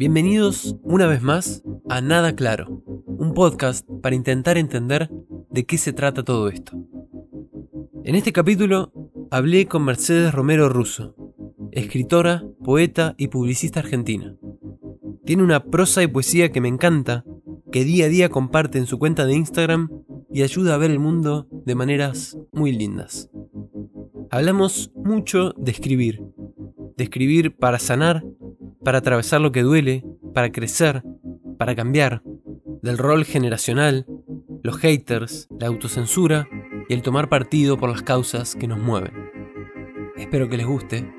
Bienvenidos una vez más a Nada Claro, un podcast para intentar entender de qué se trata todo esto. En este capítulo hablé con Mercedes Romero Russo, escritora, poeta y publicista argentina. Tiene una prosa y poesía que me encanta, que día a día comparte en su cuenta de Instagram y ayuda a ver el mundo de maneras muy lindas. Hablamos mucho de escribir, de escribir para sanar, para atravesar lo que duele, para crecer, para cambiar, del rol generacional, los haters, la autocensura y el tomar partido por las causas que nos mueven. Espero que les guste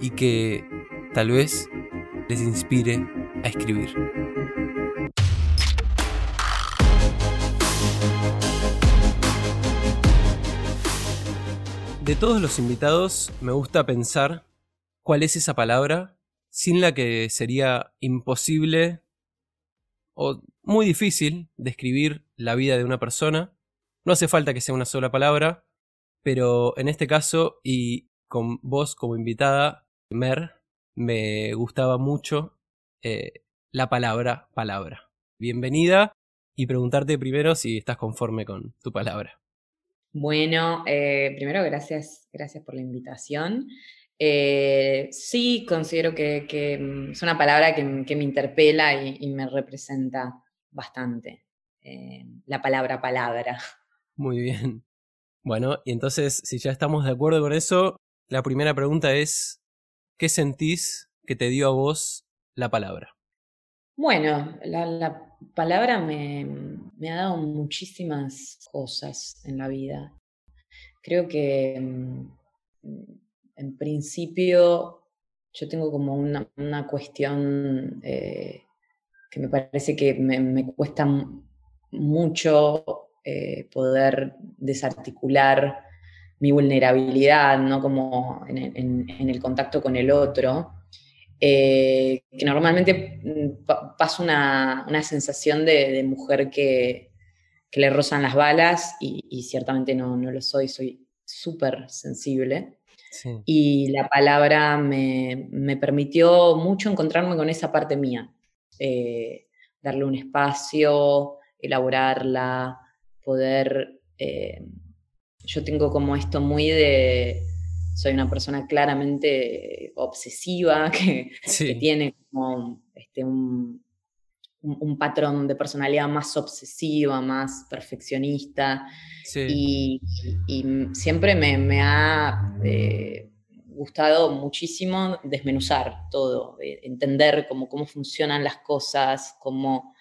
y que tal vez les inspire a escribir. De todos los invitados me gusta pensar cuál es esa palabra sin la que sería imposible o muy difícil describir la vida de una persona. No hace falta que sea una sola palabra, pero en este caso y con vos como invitada, Mer, me gustaba mucho eh, la palabra palabra. Bienvenida y preguntarte primero si estás conforme con tu palabra. Bueno, eh, primero gracias, gracias por la invitación. Eh, sí, considero que, mm, es una palabra que, me interpela y, me representa bastante. Eh, la palabra palabra. Muy bien. Bueno, y entonces, si ya estamos de acuerdo con eso, la primera pregunta es, ¿qué sentís que te dio a vos la palabra? Bueno, la, palabra me, me, ha dado muchísimas cosas en la vida. Creo que mm, en principio yo tengo como una, cuestión eh, que me parece que me, cuesta mucho eh, poder desarticular mi vulnerabilidad, ¿no? Como en, el contacto con el otro, eh, que normalmente mm, pasa una, sensación de, mujer que, le rozan las balas y, ciertamente no, no, lo soy, soy súper sensible. Y la palabra me, permitió mucho encontrarme con esa parte mía, eh, darle un espacio, elaborarla, poder... Eh, yo tengo como esto muy de... Soy una persona claramente obsesiva que, tiene como este, un, un, patrón de personalidad más obsesiva, más perfeccionista. Y, siempre me, ha eh, gustado muchísimo desmenuzar todo, eh, entender cómo, cómo funcionan las cosas, cómo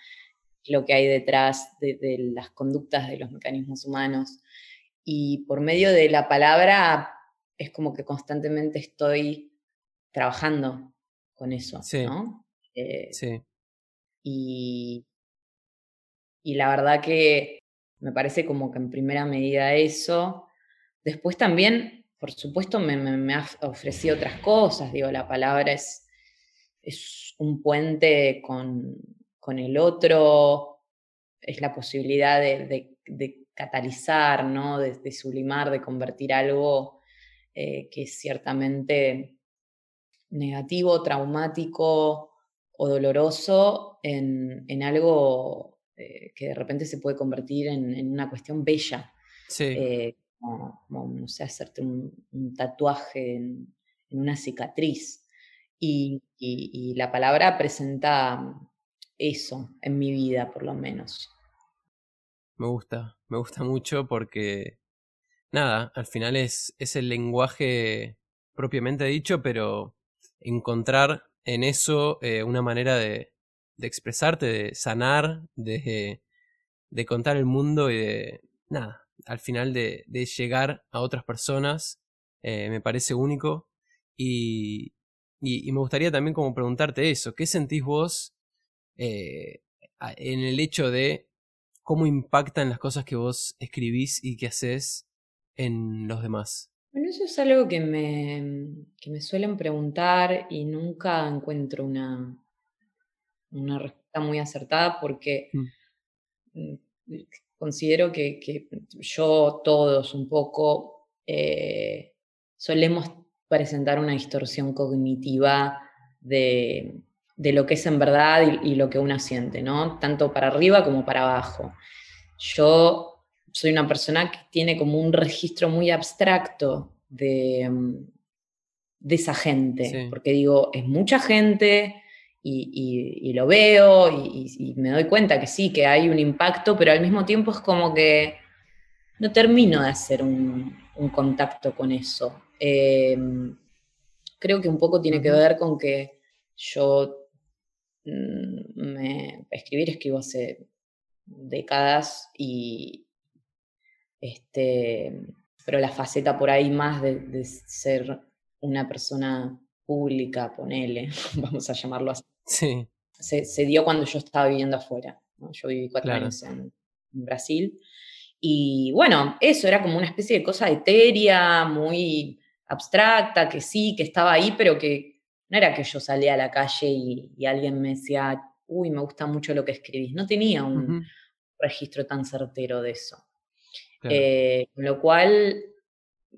lo que hay detrás de, de las conductas de los mecanismos humanos. Y por medio de la palabra es como que constantemente estoy trabajando con eso, sí. ¿no? Eh, sí. Y, y la verdad que me parece como que en primera medida eso. Después también, por supuesto, me, me, ha ofrecido otras cosas. Digo, la palabra es, es un puente con, con el otro, es la posibilidad de, de, catalizar, ¿no? de, sublimar, de convertir algo eh, que es ciertamente negativo, traumático, o doloroso en, algo eh, que de repente se puede convertir en, una cuestión bella. Sí. Eh, como, no sé, hacerte un, tatuaje en, una cicatriz. Y, la palabra presenta eso en mi vida, por lo menos. Me gusta, me gusta mucho porque, nada, al final es, es el lenguaje propiamente dicho, pero encontrar en eso eh, una manera de, de, expresarte, de sanar, de, de, contar el mundo y de, nada, al final de, llegar a otras personas, eh, me parece único. Y, y, me gustaría también como preguntarte eso, ¿qué sentís vos eh, en el hecho de cómo impactan las cosas que vos escribís y que haces en los demás? Bueno, eso es algo que me, que me suelen preguntar y nunca encuentro una, una respuesta muy acertada porque mm. Mm, considero que, que, yo, todos un poco, eh, solemos presentar una distorsión cognitiva de, de lo que es en verdad y, lo que uno siente, ¿no? Tanto para arriba como para abajo. Yo soy una persona que tiene como un registro muy abstracto de, mm, de esa gente, porque digo, es mucha gente y, lo veo y, me doy cuenta que sí, que hay un impacto, pero al mismo tiempo es como que no termino de hacer un, contacto con eso. Em, creo que un poco tiene que ver con que yo Mm, me, escribir escribo hace décadas y este, pero la faceta por ahí más de, ser una persona pública, ponele, vamos a llamarlo así. Sí. Se, dio cuando yo estaba viviendo afuera. Yo viví cuatro años en, Brasil. Y bueno, eso era como una especie de cosa etérea, muy abstracta, que sí, que estaba ahí, pero que no era que yo salía a la calle y, alguien me decía, uy, me gusta mucho lo que escribís. No tenía un registro tan certero de eso. Eh, con lo cual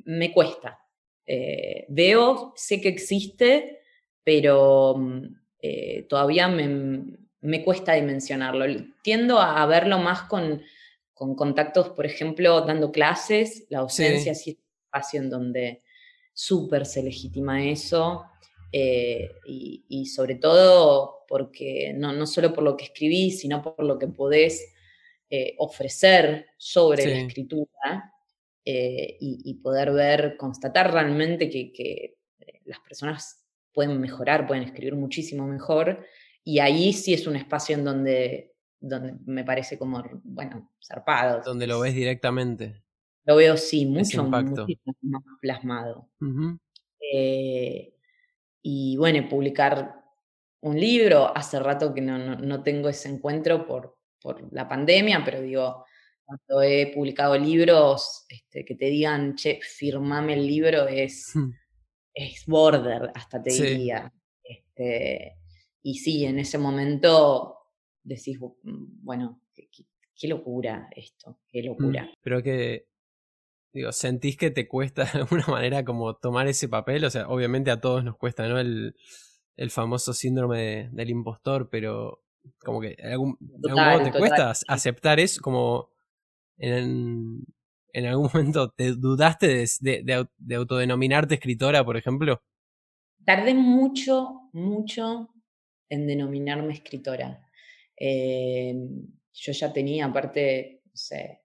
me cuesta. Eh, veo, sé que existe, pero mm, eh, todavía me, cuesta dimensionarlo. Tiendo a, verlo más con, contactos, por ejemplo, dando clases, la docencia sí. es un espacio en donde súper se legitima eso. Eh, y, sobre todo porque no, no, solo por lo que escribís, sino por lo que podés eh, ofrecer sobre la escritura eh, y, poder ver, constatar realmente que, las personas pueden mejorar, pueden escribir muchísimo mejor. Y ahí sí es un espacio en donde, donde me parece como, bueno, zarpado. Donde lo ves directamente. Lo veo, sí, mucho, más plasmado. Y bueno, publicar un libro, hace rato que no, tengo ese encuentro por, por, la pandemia, pero digo, cuando he publicado libros, este, que te digan, che, firmame el libro, es, hmm. es border, hasta te diría. Este, y sí, en ese momento decís, bueno, qué, locura esto, qué hmm. locura. Pero que Digo, ¿sentís que te cuesta de alguna manera como tomar ese papel? O sea, obviamente a todos nos cuesta, ¿no? El, el famoso síndrome del impostor, pero como que en algún, modo te cuesta aceptar eso, como en, en, algún momento te dudaste de, de, autodenominarte escritora, por ejemplo. Tardé mucho, mucho en denominarme escritora. Eh, yo ya tenía, aparte, no sé,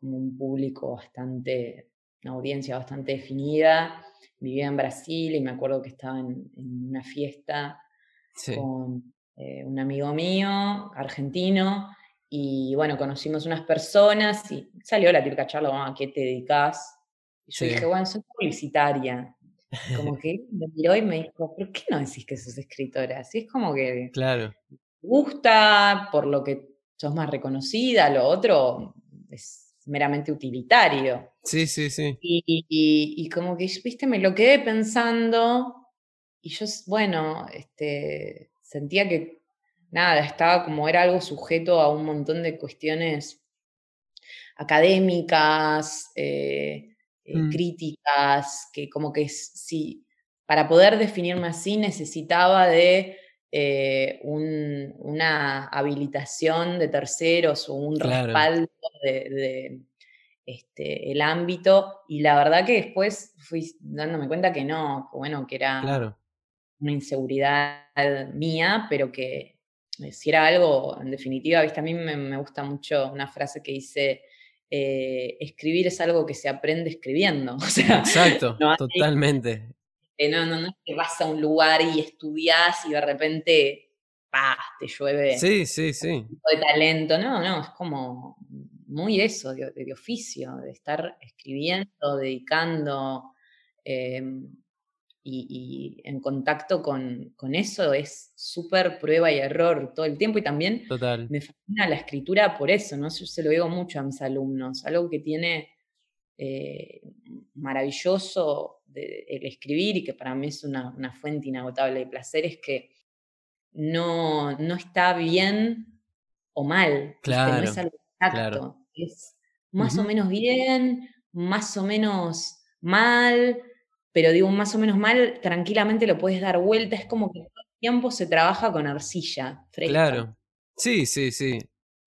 un público bastante, una audiencia bastante definida. Vivía en Brasil y me acuerdo que estaba en, una fiesta con eh, un amigo mío, argentino, y bueno, conocimos unas personas y salió la típica charla, ¿a qué te dedicas? Y yo dije, bueno, soy publicitaria. Como que me miró y me dijo, ¿por qué no decís que sos escritora? Así es como que claro. gusta por lo que sos más reconocida, lo otro es meramente utilitario. Sí, sí, sí. Y, como que, viste, me lo quedé pensando y yo, bueno, este, sentía que, nada, estaba como era algo sujeto a un montón de cuestiones académicas, eh, eh, mm. críticas, que como que sí, para poder definirme así necesitaba de eh, una habilitación de terceros o un respaldo de, este, el ámbito. Y la verdad que después fui dándome cuenta que no, que bueno, que era una inseguridad mía, pero que eh, si era algo, en definitiva, ¿viste? a mí me, gusta mucho una frase que dice, eh, escribir es algo que se aprende escribiendo. Exacto, totalmente. Eh, no, no, no es que vas a un lugar y estudias y de repente, ¡pah! te llueve sí, sí, sí. de talento. No, no, es como muy eso, de, oficio, de estar escribiendo, dedicando em, y, en contacto con, eso es súper prueba y error todo el tiempo y también me fascina la escritura por eso, ¿no? Yo se lo digo mucho a mis alumnos, algo que tiene eh, maravilloso el escribir y que para mí es una, fuente inagotable de placer es que no, no está bien o mal. Claro, no es algo exacto. Es más o menos bien, más o menos mal, pero digo más o menos mal, tranquilamente lo puedes dar vuelta. Es como que todo el tiempo se trabaja con arcilla fresca. Claro. Sí, sí, sí.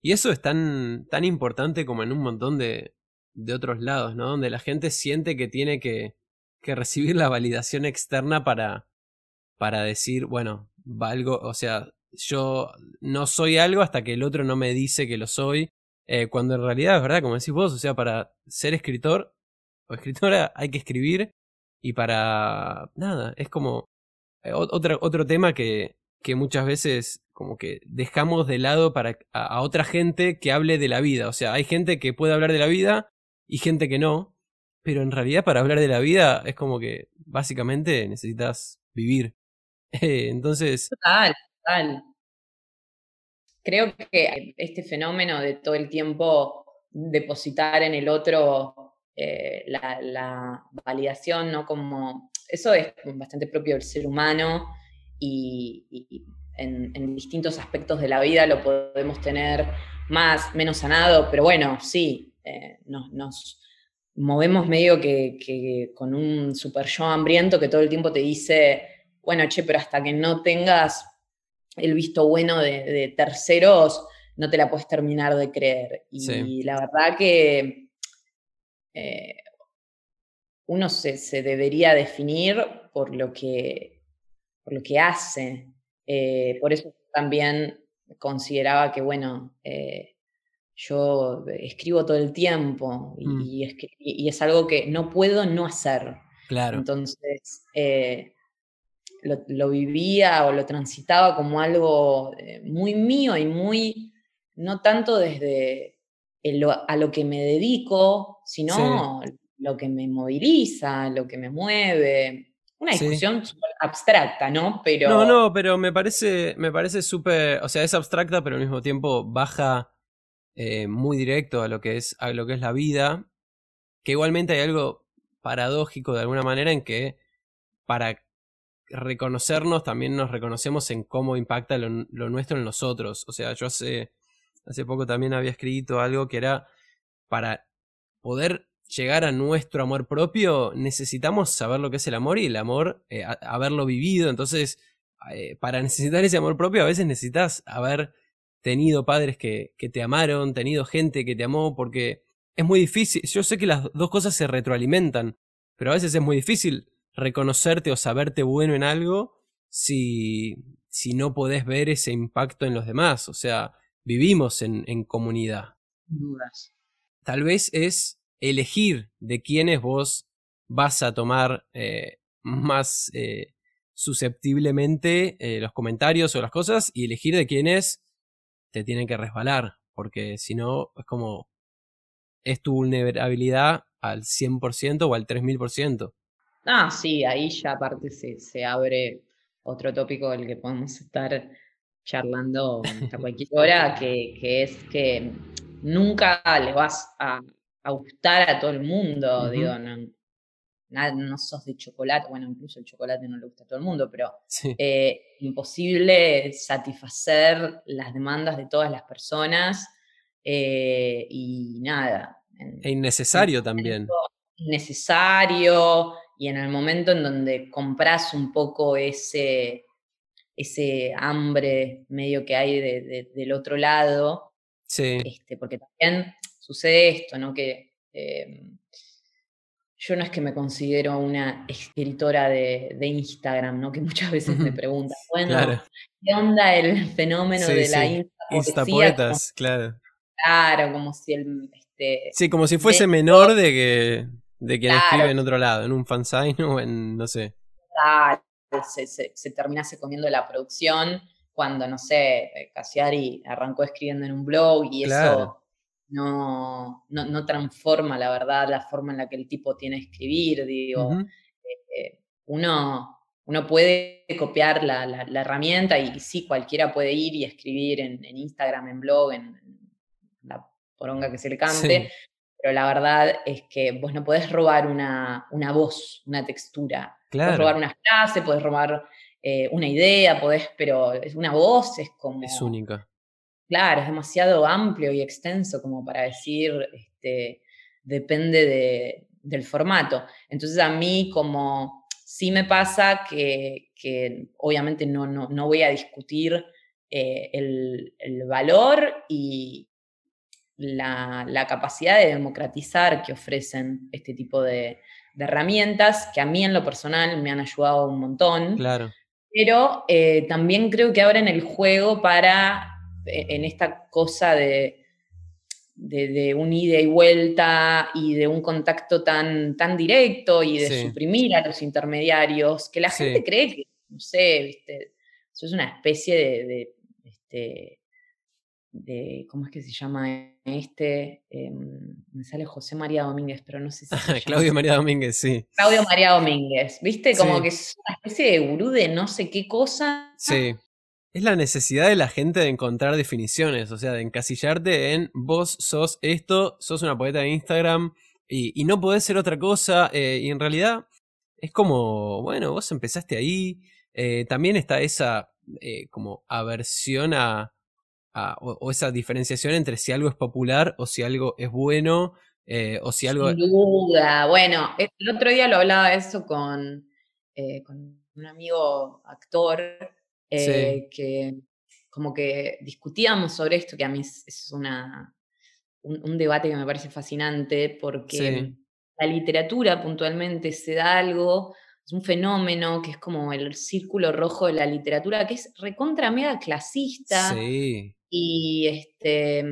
Y eso es tan, tan importante como en un montón de, de otros lados, ¿no? Donde la gente siente que tiene que, que recibir la validación externa para, para decir, bueno, valgo, o sea, yo no soy algo hasta que el otro no me dice que lo soy, eh, cuando en realidad es verdad, como decís vos, o sea, para ser escritor o escritora hay que escribir y para nada, es como eh, otro, otro tema que, que muchas veces como que dejamos de lado para a, otra gente que hable de la vida, o sea, hay gente que puede hablar de la vida y gente que no, pero en realidad para hablar de la vida es como que básicamente necesitas vivir. entonces... Total, total. Creo que este fenómeno de todo el tiempo depositar en el otro eh, la, validación, ¿no? Como eso es bastante propio del ser humano y, en, distintos aspectos de la vida lo podemos tener más, menos sanado, pero bueno, sí, eh, nos, movemos medio que, con un super yo hambriento que todo el tiempo te dice, bueno, che, pero hasta que no tengas el visto bueno de, terceros, no te la puedes terminar de creer. Y la verdad que eh, uno se, debería definir por lo que, por lo que hace. Eh, por eso también consideraba que, bueno, eh, yo escribo todo el tiempo mm. y, es algo que no puedo no hacer. Claro. Entonces, lo, vivía o lo transitaba como algo muy mío y muy, no tanto desde a lo que me dedico, sino lo que me moviliza, lo que me mueve. Una discusión abstracta, ¿no? Pero... No, no, pero me parece, me parece súper, o sea, es abstracta, pero al mismo tiempo baja eh, muy directo a lo que es, a lo que es la vida. Que igualmente hay algo paradójico de alguna manera en que para reconocernos, también nos reconocemos en cómo impacta lo, nuestro en nosotros. O sea, yo hace, hace poco también había escrito algo que era para poder llegar a nuestro amor propio, necesitamos saber lo que es el amor y el amor, eh, haberlo vivido. Entonces, eh, para necesitar ese amor propio, a veces necesitas haber tenido padres que, que te amaron, tenido gente que te amó, porque es muy difícil. Yo sé que las dos cosas se retroalimentan, pero a veces es muy difícil reconocerte o saberte bueno en algo si, si no podés ver ese impacto en los demás. O sea, vivimos en, en comunidad. Dudas. Tal vez es elegir de quiénes vos vas a tomar eh, más eh, susceptiblemente eh, los comentarios o las cosas y elegir de quiénes te tienen que resbalar, porque si no es como es tu vulnerabilidad al 100% o al 3000%. Ah, sí, ahí ya aparte se, abre otro tópico del que podemos estar charlando a cualquier hora, que, es que nunca le vas a, gustar a todo el mundo, digo, no, sos de chocolate, bueno, incluso el chocolate no le gusta a todo el mundo, pero eh, imposible satisfacer las demandas de todas las personas eh, y nada. e innecesario también. Innecesario, y en el momento en donde compras un poco ese, ese hambre medio que hay del otro lado, este, porque también sucede esto, ¿no? Que em, yo no es que me considero una escritora de, Instagram, ¿no? Que muchas veces me preguntan, bueno, ¿qué onda el fenómeno de la Insta poetas, claro. Claro, como si el... Este, sí, como si fuese menor de que de quien escribe en otro lado, en un fansign o en, no sé. Se, se, terminase comiendo la producción cuando, no sé, Cassiari arrancó escribiendo en un blog y eso no, no, transforma, la verdad, la forma en la que el tipo tiene escribir. Digo, eh, eh, uno, uno puede copiar la, la, herramienta y, sí, cualquiera puede ir y escribir en, Instagram, en blog, en, la poronga que se le cante, pero la verdad es que vos no podés robar una, una voz, una textura. Claro. Podés robar una frase, podés robar eh, una idea, podés, pero es una voz es como... Es única. Claro, es demasiado amplio y extenso como para decir, este, depende de, del formato. Entonces a mí como sí me pasa que, que obviamente no, no, no, voy a discutir eh, el, valor y la, la, capacidad de democratizar que ofrecen este tipo de, de, herramientas, que a mí en lo personal me han ayudado un montón. Claro. Pero eh, también creo que abren el juego para, en esta cosa de de, un ida y vuelta y de un contacto tan, tan directo y de suprimir a los intermediarios, que la gente cree que, no sé, viste, eso es una especie de, este, de, ¿cómo es que se llama este? Em, me sale José María Domínguez, pero no sé si... Claudio María Domínguez, sí. Claudio María Domínguez, viste, como que es una especie de gurú de no sé qué cosa. Sí. Es la necesidad de la gente de encontrar definiciones, o sea, de encasillarte en vos sos esto, sos una poeta de Instagram y, no podés ser otra cosa. Eh, y en realidad es como, bueno, vos empezaste ahí. Eh, también está esa eh, como aversión a, o, esa diferenciación entre si algo es popular o si algo es bueno o si algo... Sin duda, bueno, el otro día lo hablaba eso con, con un amigo actor eh, que como que discutíamos sobre esto, que a mí es, una, un, debate que me parece fascinante, porque la literatura puntualmente se da algo, es un fenómeno que es como el círculo rojo de la literatura, que es recontra mega clasista y este,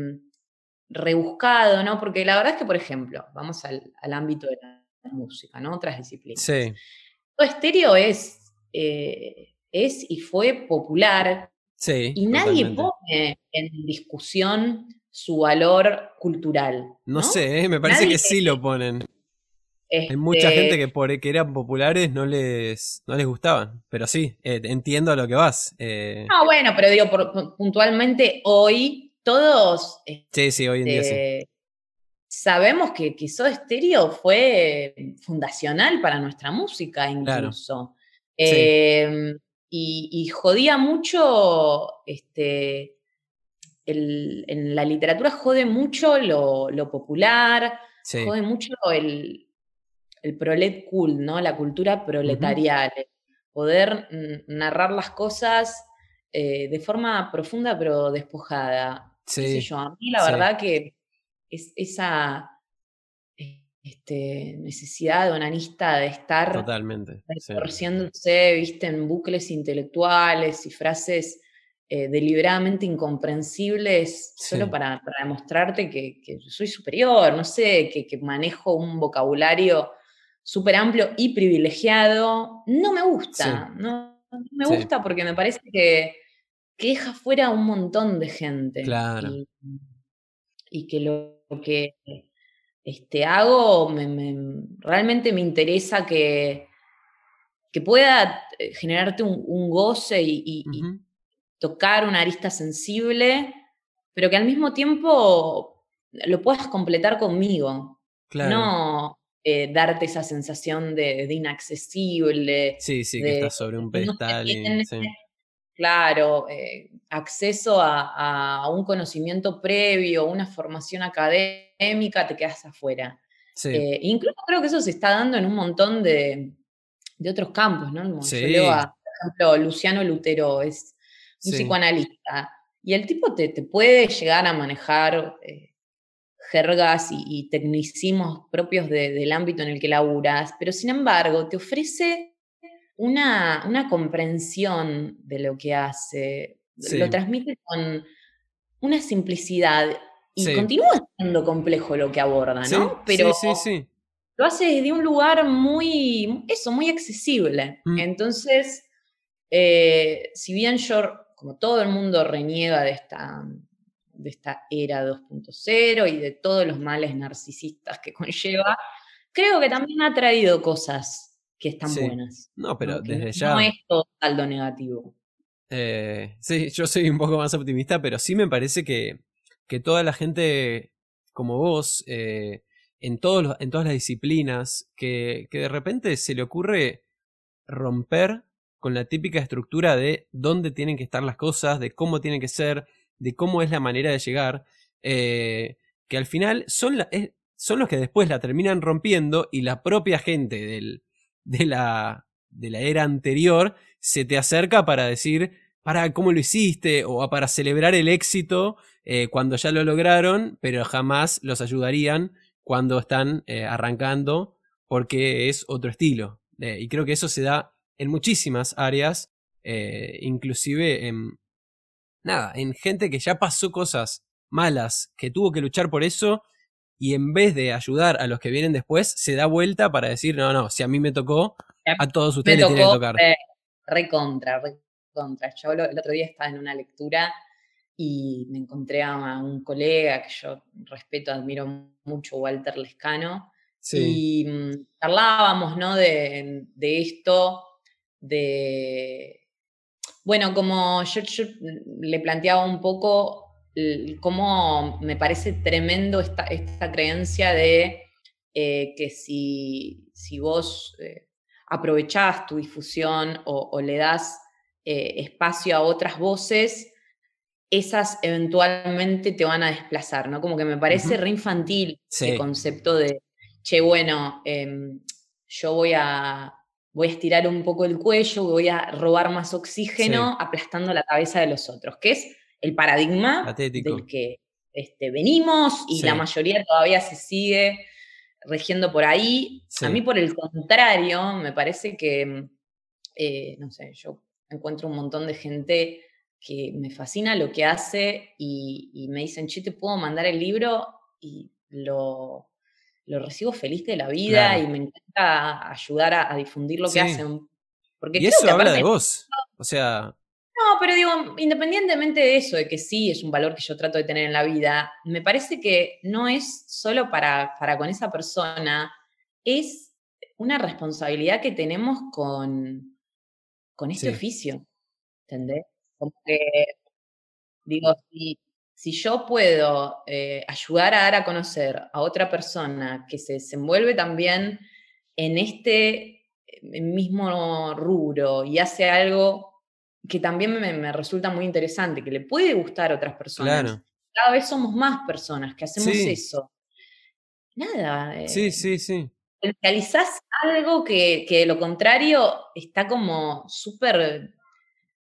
rebuscado, ¿no? Porque la verdad es que, por ejemplo, vamos al, ámbito de la música, ¿no? Otras disciplinas. Sí. Todo estéreo es... Eh, es y fue popular. y nadie pone en discusión su valor cultural. No, sé, ¿eh? me parece que sí lo ponen. Hay mucha gente este que por que eran populares no les, no les gustaban. Pero sí, eh, entiendo a lo que vas. Eh. Ah, bueno, pero digo, puntualmente hoy todos. Sí, sí, hoy en día sí. Este, sabemos que, que Soda Stereo fue fundacional para nuestra música, incluso. Em, y, jodía mucho, este, en la literatura jode mucho lo, popular, jode mucho el, el prolet cool, ¿no? La cultura proletarial, poder narrar las cosas eh, de forma profunda pero despojada. Sí. Yo, a mí la verdad que es esa este, necesidad onanista de estar Totalmente, retorciéndose, viste, en bucles intelectuales y frases eh, deliberadamente incomprensibles solo para, demostrarte que, soy superior, no sé, que, manejo un vocabulario súper amplio y privilegiado. No me gusta, no, me gusta porque me parece que, deja fuera un montón de gente. Claro. y que lo que este, hago, realmente me interesa que, que pueda eh, generarte un, goce y, tocar una arista sensible, pero que al mismo tiempo lo puedas completar conmigo. No eh, darte esa sensación de, inaccesible. Sí, sí, que estás sobre un pedestal. Claro, eh, acceso a, un conocimiento previo, una formación académica, te quedas afuera. Eh, incluso creo que eso se está dando en un montón de, otros campos, ¿no? Yo leo a, por ejemplo, Luciano Lutero, es un psicoanalista, y el tipo te, puede llegar a manejar jergas y, tecnicismos propios del ámbito en el que laburas, pero sin embargo te ofrece una, una comprensión de lo que hace, lo transmite con una simplicidad y continúa siendo complejo lo que aborda, ¿no? Pero sí, sí, lo hace desde un lugar muy, eso, muy accesible. Mm. Entonces, eh, si bien yo, como todo el mundo reniega de esta, de esta era 2.0 y de todos los males narcisistas que conlleva, creo que también ha traído cosas que están buenas. No, pero desde ya. No es todo saldo negativo. Eh, sí, yo soy un poco más optimista, pero sí me parece que, que toda la gente como vos, eh, en, todos en todas las disciplinas, que, que de repente se le ocurre romper con la típica estructura de dónde tienen que estar las cosas, de cómo tienen que ser, de cómo es la manera de llegar, eh, que al final son, son los que después la terminan rompiendo y la propia gente del, de la, de la era anterior se te acerca para decir, para cómo lo hiciste, o para celebrar el éxito eh, cuando ya lo lograron, pero jamás los ayudarían cuando están eh, arrancando, porque es otro estilo. Y creo que eso se da en muchísimas áreas, inclusive en, nada, en gente que ya pasó cosas malas, que tuvo que luchar por eso, y en vez de ayudar a los que vienen después, se da vuelta para decir, no, no, si a mí me tocó, a todos ustedes les tiene que tocar. Eh, recontra, recontra. Yo el otro día estaba en una lectura y me encontré a un colega que yo respeto, admiro mucho, Walter Lescano, y mm, hablábamos, ¿no? De, de, esto, de... Bueno, como yo le planteaba un poco cómo me parece tremendo esta, esta creencia de eh, que si, si vos eh, aprovechás tu difusión o, le das eh, espacio a otras voces, esas eventualmente te van a desplazar, ¿no? Como que me parece re infantil el concepto de, che, bueno, em, yo voy a, voy a estirar un poco el cuello, voy a robar más oxígeno aplastando la cabeza de los otros, que es el paradigma del que este, venimos y la mayoría todavía se sigue regiendo por ahí. A mí, por el contrario, me parece que, eh, no sé, yo encuentro un montón de gente que me fascina lo que hace y, me dicen, che, te puedo mandar el libro y lo, lo recibo feliz de la vida y me encanta ayudar a, difundir lo que hacen. Porque y eso habla de vos. O sea, no, pero digo, independientemente de eso, de que sí es un valor que yo trato de tener en la vida, me parece que no es solo para, para con esa persona, es una responsabilidad que tenemos con, con este oficio. ¿Entendés? Como que, digo, si, si yo puedo eh, ayudar a dar a conocer a otra persona que se desenvuelve también en este eh, mismo rubro y hace algo que también me, resulta muy interesante, que le puede gustar a otras personas. Cada vez somos más personas que hacemos eso. Nada. sí, eh, sí, sí. Realizás algo que, que de lo contrario está como súper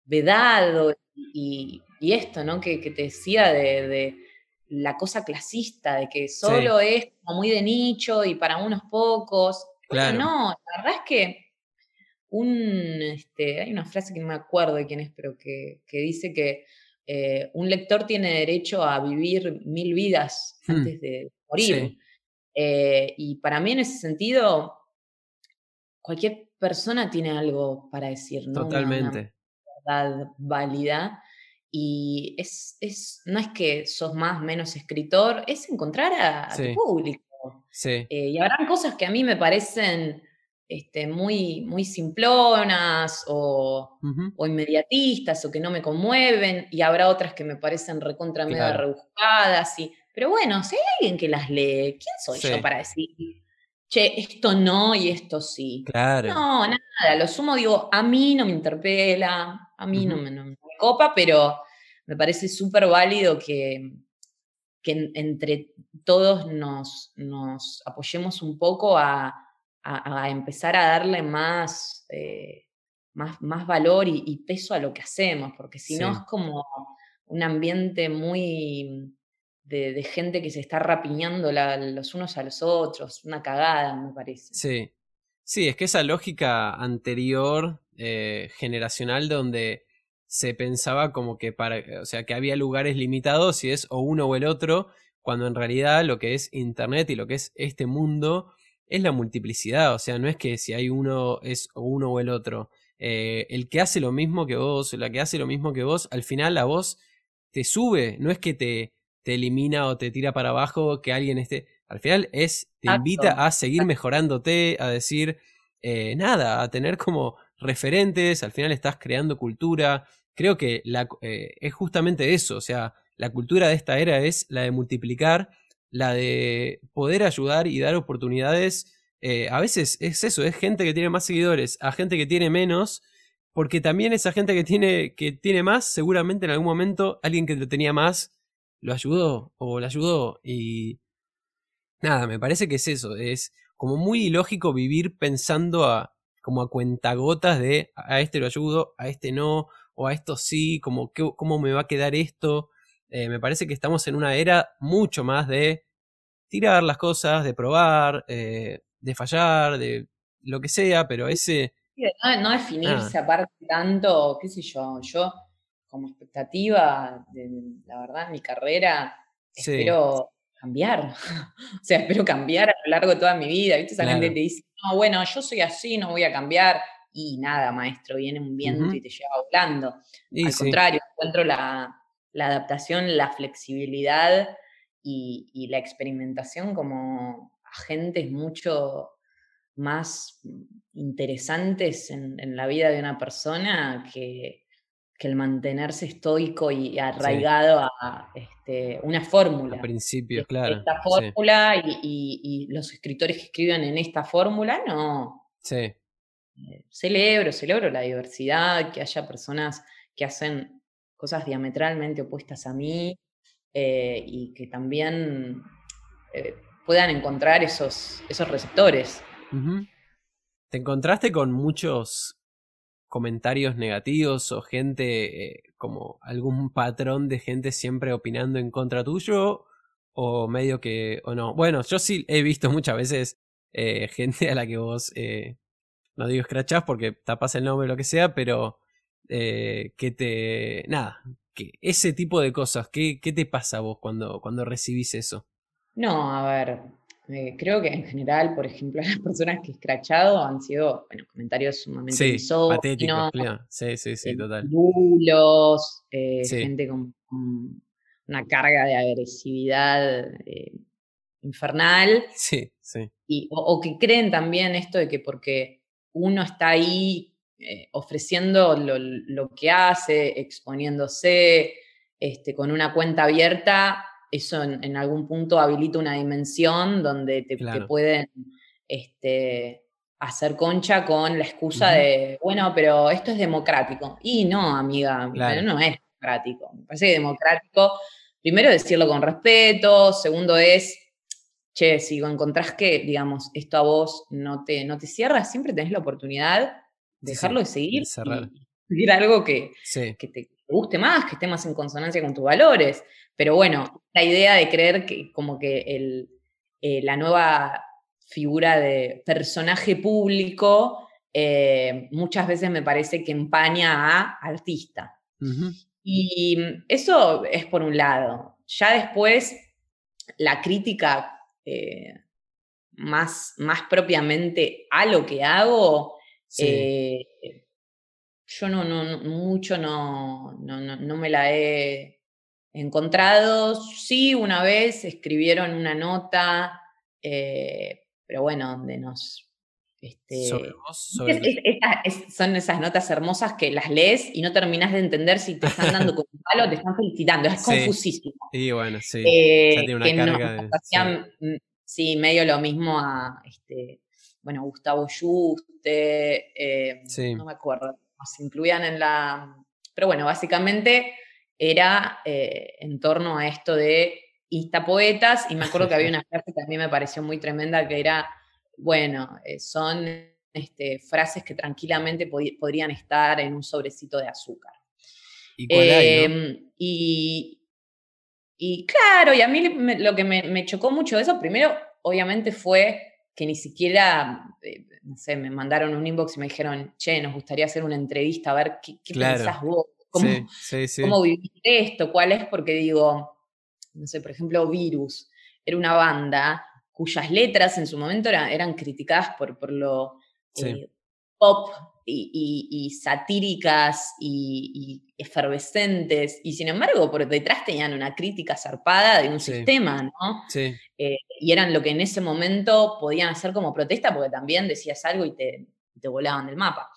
vedado y, esto, ¿no? Que, te decía de, la cosa clasista, de que solo es como muy de nicho y para unos pocos. Claro. no, la verdad es que un, este, hay una frase que no me acuerdo de quién es, pero que, dice que eh, un lector tiene derecho a vivir mil vidas hmm. antes de morir. Eh, y para mí en ese sentido, cualquier persona tiene algo para decir, ¿no? Totalmente. Una verdad válida. Y es, es, no es que sos más menos escritor, es encontrar a, tu público. Sí. Eh, y habrán cosas que a mí me parecen este, muy, muy simplonas o, inmediatistas o que no me conmueven y habrá otras que me parecen recontra medio rebuscadas. Y, pero bueno, si hay alguien que las lee, ¿quién soy yo para decir, che, esto no y esto sí? Claro. No, nada, lo sumo digo, a mí no me interpela, a mí no, me, no, me, copa, pero me parece súper válido que, que entre todos nos, nos apoyemos un poco a a, empezar a darle más, eh, más, más, valor y, peso a lo que hacemos, porque si no es como un ambiente muy de, gente que se está rapiñando los unos a los otros, una cagada, me parece. Sí, sí, es que esa lógica anterior, eh, generacional, donde se pensaba como que para, o sea, que había lugares limitados y es o uno o el otro, cuando en realidad lo que es Internet y lo que es este mundo es la multiplicidad, o sea, no es que si hay uno es uno o el otro. Eh, el que hace lo mismo que vos, la que hace lo mismo que vos, al final la voz te sube, no es que te, te elimina o te tira para abajo, que alguien esté. Al final es, te invita a seguir mejorándote, a decir eh, nada, a tener como referentes, al final estás creando cultura. Creo que eh, es justamente eso, o sea, la cultura de esta era es la de multiplicar la de poder ayudar y dar oportunidades. Eh, a veces es eso, es gente que tiene más seguidores a gente que tiene menos, porque también esa gente que tiene, que tiene más, seguramente en algún momento alguien que lo tenía más lo ayudó o la ayudó y nada, me parece que es eso, es como muy ilógico vivir pensando a, como a cuentagotas de a este lo ayudo, a este no, o a esto sí, como cómo me va a quedar esto. Eh, me parece que estamos en una era mucho más de tirar las cosas, de probar, eh, de fallar, de lo que sea, pero ese... No, definirse aparte tanto, qué sé yo, yo como expectativa, de, la verdad, mi carrera, espero cambiar. o sea, espero cambiar a lo largo de toda mi vida. ¿Viste? Esa gente te dice, no, bueno, yo soy así, no voy a cambiar. Y nada, maestro, viene un viento y te lleva volando. Al contrario, encuentro la, adaptación, la flexibilidad y, la experimentación como agentes mucho más interesantes en, en la vida de una persona que, que el mantenerse estoico y arraigado a este, una fórmula. Al principio, claro. Esta fórmula y, los escritores que escriben en esta fórmula, no. Sí. Eh, celebro, celebro la diversidad, que haya personas que hacen cosas diametralmente opuestas a mí eh, y que también eh, puedan encontrar esos, esos receptores. ¿Te encontraste con muchos comentarios negativos o gente, como algún patrón de gente siempre opinando en contra tuyo o medio que, o no. Bueno, yo sí he visto muchas veces gente a la que vos, no digo escrachás porque tapas el nombre o lo que sea, pero que te, nada, que ese tipo de cosas, ¿qué, qué te pasa a vos cuando, cuando recibís eso? No, a ver, eh, creo que en general, por ejemplo, las personas que he escrachado han sido bueno, comentarios sumamente sí, patéticos, Sí, sí, sí, total. Bulos, eh, gente con, una carga de agresividad eh, infernal. Sí, sí. Y, o, que creen también esto de que porque uno está ahí ofreciendo lo, lo, que hace, exponiéndose, este, con una cuenta abierta, eso en, algún punto habilita una dimensión donde te, pueden este, hacer concha con la excusa de, bueno, pero esto es democrático. Y no, amiga, no es democrático. Me parece que democrático, primero decirlo con respeto, segundo es, che, si encontrás que, digamos, esto a vos no te, no te cierra, siempre tenés la oportunidad de dejarlo de seguir. Y algo que, que te guste más, que esté más en consonancia con tus valores. Pero bueno, la idea de creer que como que el, eh, la nueva figura de personaje público eh, muchas veces me parece que empaña a artista. Y eso es por un lado. Ya después, la crítica eh, más, más propiamente a lo que hago, yo no, no, mucho no, no, no me la he encontrados. Sí, una vez escribieron una nota, eh, pero bueno, donde nos... Este, son esas notas hermosas que las lees y no terminas de entender si te están dando con un palo o te están felicitando. Es confusísimo. Sí, bueno, sí. Eh, tiene una carga mm, sí. medio lo mismo a este, bueno, Gustavo Juste, eh, no me acuerdo, se incluían en la. Pero bueno, básicamente era eh, en torno a esto de instapoetas, y me acuerdo que había una frase que a mí me pareció muy tremenda, que era, bueno, eh, son este, frases que tranquilamente podrían estar en un sobrecito de azúcar. ¿Y, em, y, claro, y a mí lo que me, chocó mucho de eso, primero, obviamente, fue que ni siquiera, eh, no sé, me mandaron un inbox y me dijeron, che, nos gustaría hacer una entrevista, a ver qué, pensás vos ¿Cómo, viviste esto? ¿Cuál es? Porque digo, no sé, por ejemplo, Virus era una banda cuyas letras en su momento eran criticadas por, por lo eh, pop y, satíricas y, efervescentes, y sin embargo por detrás tenían una crítica zarpada de un sistema, ¿no? Sí. Eh, y eran lo que en ese momento podían hacer como protesta porque también decías algo y te, te volaban del mapa.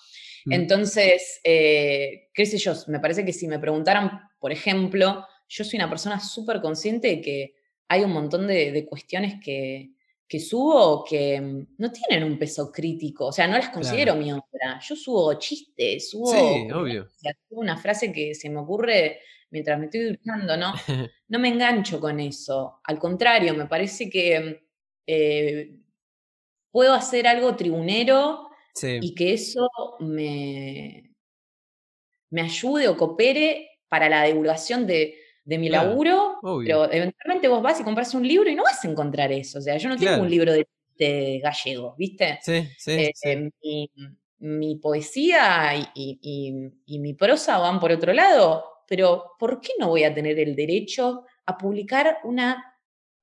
Mm. Entonces, eh, qué sé yo, me parece que si me preguntaran, por ejemplo, yo soy una persona súper consciente de que hay un montón de, cuestiones que, subo que mm, no tienen un peso crítico, o sea, no las considero mi obra. Yo subo chistes, subo, sí, obvio. una frase que se me ocurre mientras me estoy duchando, ¿no? No me engancho con eso. Al contrario, me parece que mm, eh, puedo hacer algo tribunero y que eso me, me ayude o coopere para la divulgación de, mi laburo, pero eventualmente vos vas y compras un libro y no vas a encontrar eso. O sea, yo no tengo un libro de, gallego, ¿viste? Sí, sí, eh, Mi, poesía y, mi prosa van por otro lado, pero ¿por qué no voy a tener el derecho a publicar una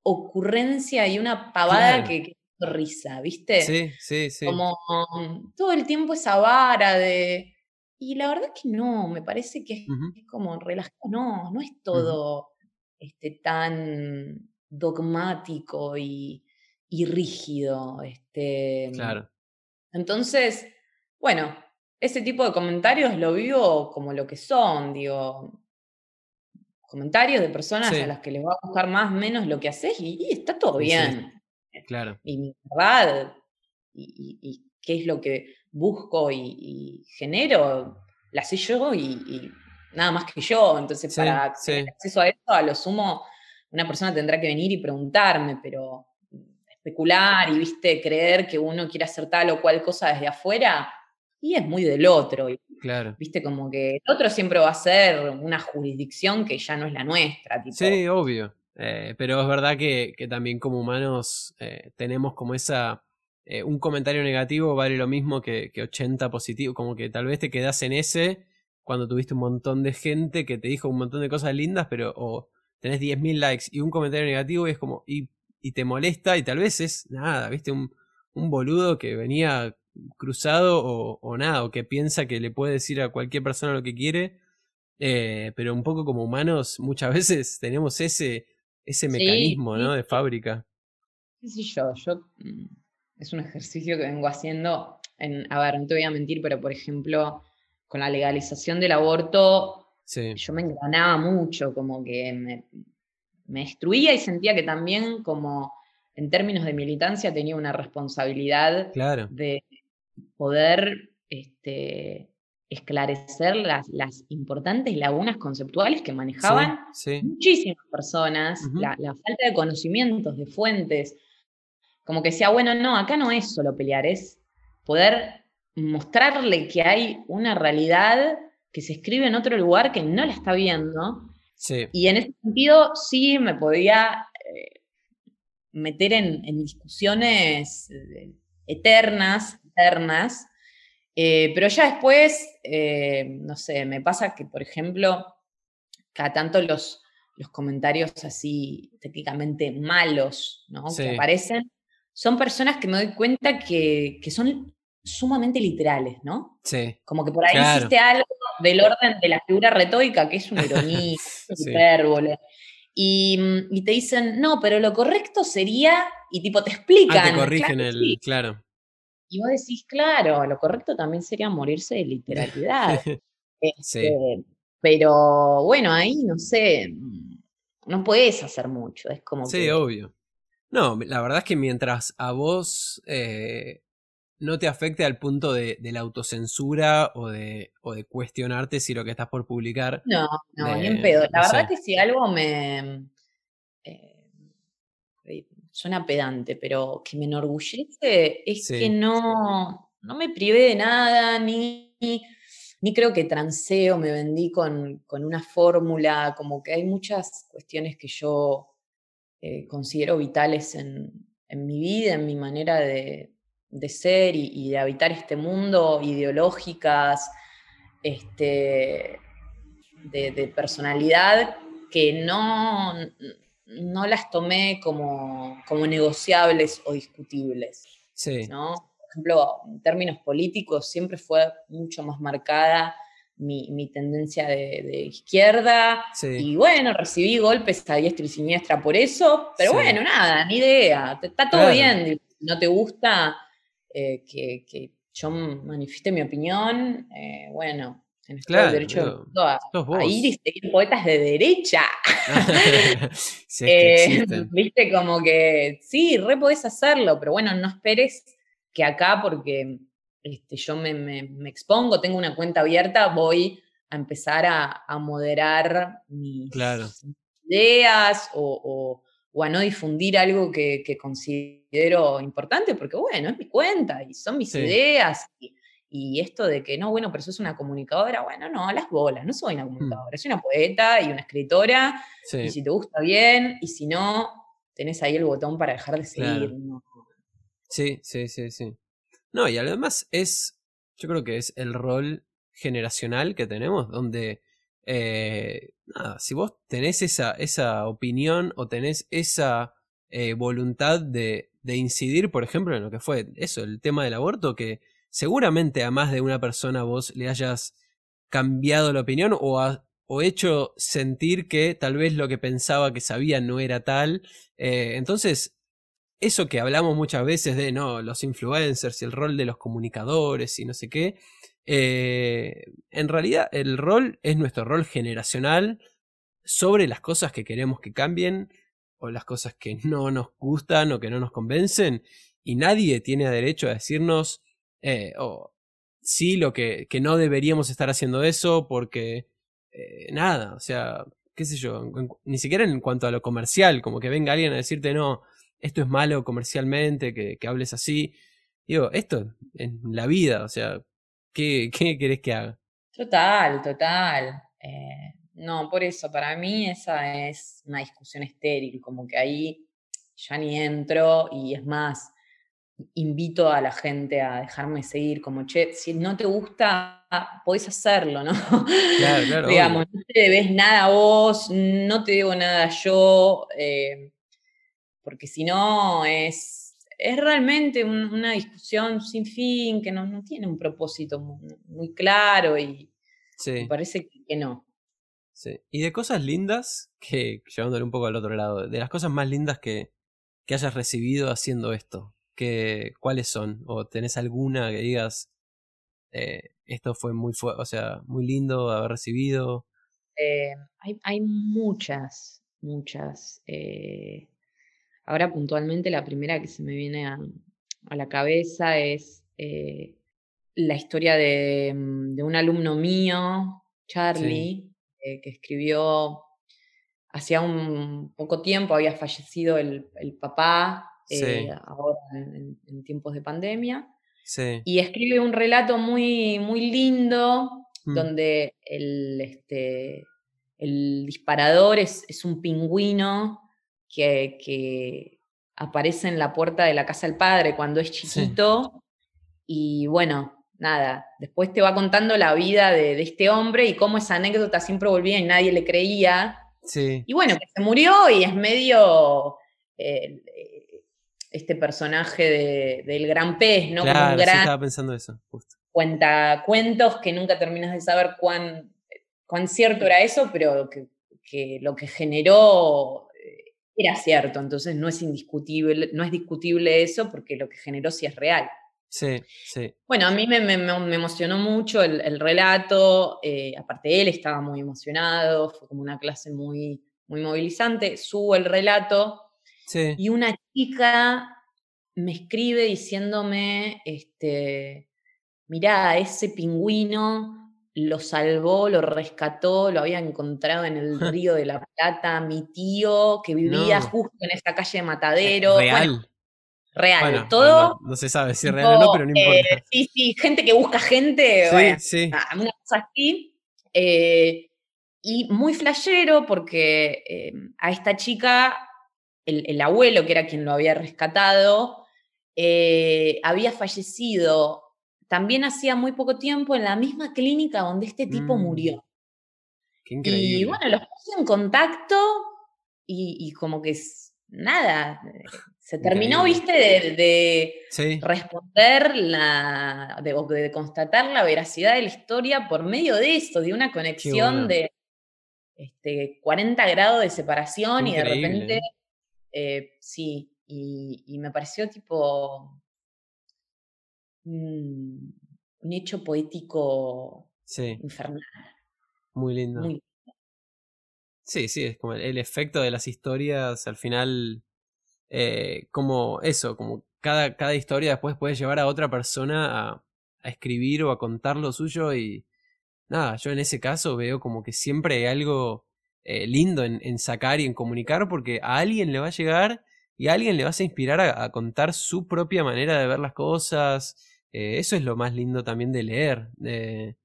ocurrencia y una pavada que, que risa, ¿viste? Sí, sí, sí. Como mm, todo el tiempo esa vara de y la verdad es que no, me parece que es, como relajado, no, no es todo este, tan dogmático y, rígido. Este, claro. Entonces, bueno, ese tipo de comentarios lo vivo como lo que son, digo, comentarios de personas a las que les va a gustar más o menos lo que haces y, está todo bien. claro. Y mi verdad, y, qué es lo que busco y, genero, la sé yo y, nada más que yo. Entonces, para tener acceso a eso, a lo sumo, una persona tendrá que venir y preguntarme, pero especular y, viste, creer que uno quiere hacer tal o cual cosa desde afuera, y es muy del otro. claro. Viste, como que el otro siempre va a ser una jurisdicción que ya no es la nuestra. Sí, obvio. Eh, pero es verdad que, también como humanos eh, tenemos como esa eh, un comentario negativo vale lo mismo que, que 80 positivos, como que tal vez te quedas en ese cuando tuviste un montón de gente que te dijo un montón de cosas lindas, pero o tenés 10.000 likes y un comentario negativo y es como, y, y, te molesta y tal vez es nada, viste, un, un boludo que venía cruzado o, o, nada, o que piensa que le puede decir a cualquier persona lo que quiere, eh, pero un poco como humanos muchas veces tenemos ese, ese mecanismo, ¿no? De fábrica. ¿Qué sé yo? Yo mm, es un ejercicio que vengo haciendo, en, a ver, no te voy a mentir, pero por ejemplo, con la legalización del aborto, yo me engranaba mucho, como que me, destruía y sentía que también como en términos de militancia tenía una responsabilidad de poder este, esclarecer las, las, importantes lagunas conceptuales que manejaban muchísimas personas, la, la, falta de conocimientos, de fuentes, como que sea, bueno, no, acá no es solo pelear, es poder mostrarle que hay una realidad que se escribe en otro lugar que no la está viendo. Y en ese sentido sí me podía eh, meter en, discusiones eh, eternas, eternas, eh, pero ya después, no sé, me pasa que, por ejemplo, cada tanto los, los comentarios así técnicamente malos, ¿no? Que aparecen, son personas que me doy cuenta que, son sumamente literales, ¿no? Sí. Como que por ahí existe algo del orden de la figura retórica que es una ironía, un hipérbole. Y, y, te dicen, no, pero lo correcto sería, y tipo te explican. Ah, te corrigen el, claro. Y vos decís, claro, lo correcto también sería morirse de literalidad. Este, pero bueno, ahí no sé, no puedes hacer mucho, es como Sí, obvio. No, la verdad es que mientras a vos eh, no te afecte al punto de, la autocensura o de, o de cuestionarte si lo que estás por publicar. No, no, ni en eh, pedo. La verdad es que si algo me. Eh, suena pedante, pero que me enorgullece es que no, no me privé de nada, ni, ni creo que transeo, me vendí con, con una fórmula, como que hay muchas cuestiones que yo eh, considero vitales en, mi vida, en mi manera de, ser y, de habitar este mundo, ideológicas, este, de, personalidad, que no, no las tomé como, como negociables o discutibles. ¿no? Por ejemplo, en términos políticos siempre fue mucho más marcada mi, tendencia de, izquierda. Y bueno, recibí golpes a diestra y siniestra por eso, pero bueno, nada, ni idea. Está todo bien. Si no te gusta eh, que, yo manifieste mi opinión, eh, bueno, tenés claro, el derecho a, ir y seguir poetas de derecha. Eh, viste, como que sí, re podés hacerlo, pero bueno, no esperes que acá, porque este, yo me, expongo, tengo una cuenta abierta, voy a empezar a, moderar mis ideas o, o a no difundir algo que, considero importante, porque bueno, es mi cuenta y son mis ideas. Y, esto de que no, bueno, pero sos una comunicadora, bueno, no, a las bolas, no soy una mm. comunicadora, soy una poeta y una escritora, y si te gusta bien, y si no, tenés ahí el botón para dejar de seguir. Sí, sí, sí, sí. No, y además es, yo creo que es el rol generacional que tenemos, donde eh, nada, si vos tenés esa, esa opinión o tenés esa eh, voluntad de, incidir, por ejemplo, en lo que fue eso, el tema del aborto, que seguramente a más de una persona vos le hayas cambiado la opinión o, o hecho sentir que tal vez lo que pensaba que sabía no era tal. Eh, entonces, eso que hablamos muchas veces de no, los influencers y el rol de los comunicadores y no sé qué, eh, en realidad el rol es nuestro rol generacional sobre las cosas que queremos que cambien o las cosas que no nos gustan o que no nos convencen y nadie tiene derecho a decirnos eh, oh, sí lo que, que, no deberíamos estar haciendo eso porque eh, nada, o sea, qué sé yo, ni siquiera en cuanto a lo comercial, como que venga alguien a decirte no, esto es malo comercialmente, que, que hables así. Digo, esto en la vida, o sea, ¿Qué, qué querés que haga? Total, total. Eh, no, por eso, para mí esa es una discusión estéril, como que ahí ya ni entro y es más, invito a la gente a dejarme seguir, como, che, si no te gusta, podés hacerlo, ¿no? Claro, claro. Digamos, no te debes nada a vos, no te debo nada yo, eh, porque si no es es realmente una discusión sin fin, que no, tiene un propósito muy, claro y me parece que, no. Sí. Y de cosas lindas, que llevándole un poco al otro lado, de las cosas más lindas que, que hayas recibido haciendo esto, que, ¿cuáles son? ¿O tenés alguna que digas, eh, esto fue muy, o sea, muy lindo haber recibido? Eh, hay, hay, muchas, muchas. Eh, Ahora puntualmente la primera que se me viene a, la cabeza es eh, la historia de, mm, un alumno mío, Charlie, eh, que escribió hacía un poco tiempo, había fallecido el, papá, eh, ahora en, tiempos de pandemia. Y escribe un relato muy, muy lindo, mm. donde el, este, el disparador es, es un pingüino que, aparece en la puerta de la casa del padre cuando es chiquito. Y bueno, nada, después te va contando la vida de, este hombre y cómo esa anécdota siempre volvía y nadie le creía. Sí. Y bueno, que se murió y es medio eh, este personaje del gran pez, ¿no? Claro, gran, estaba pensando eso, Cuenta cuentos que nunca terminas de saber cuán, cuán cierto era eso, pero que, que lo que generó era cierto, entonces no es indiscutible, no es discutible eso porque lo que generó sí es real. Sí, sí. Bueno, a mí me, emocionó mucho el, relato, eh, aparte él estaba muy emocionado, fue como una clase muy, muy movilizante, subo el relato sí. y una chica me escribe diciéndome, este, mirá, ese pingüino lo salvó, lo rescató, lo había encontrado en el río de la Plata, mi tío, que vivía justo en esa calle de Matadero. Real. real, todo. No, se sabe si es real o no, pero no importa. Eh, sí, sí, gente que busca gente. Sí, sí. Una cosa así. Eh, y muy flashero porque eh, a esta chica, el, el, abuelo, que era quien lo había rescatado, había fallecido también hacía muy poco tiempo en la misma clínica donde este tipo mm. murió. Qué increíble. Y bueno, los puse en contacto y, como que nada, se terminó, viste, de, responder la, de, constatar la veracidad de la historia por medio de esto, de una conexión de este, 40 grados de separación y de repente, eh, sí, y me pareció tipo un, hecho poético infernal. Muy lindo. Sí, sí, es como el, efecto de las historias al final, eh, como eso, como cada, cada historia después puede llevar a otra persona a, a escribir o a contar lo suyo y nada, yo en ese caso veo como que siempre hay algo eh, lindo en, sacar y en comunicar porque a alguien le va a llegar y a alguien le vas a inspirar a, contar su propia manera de ver las cosas. Eh, eso es lo más lindo también de leer, de,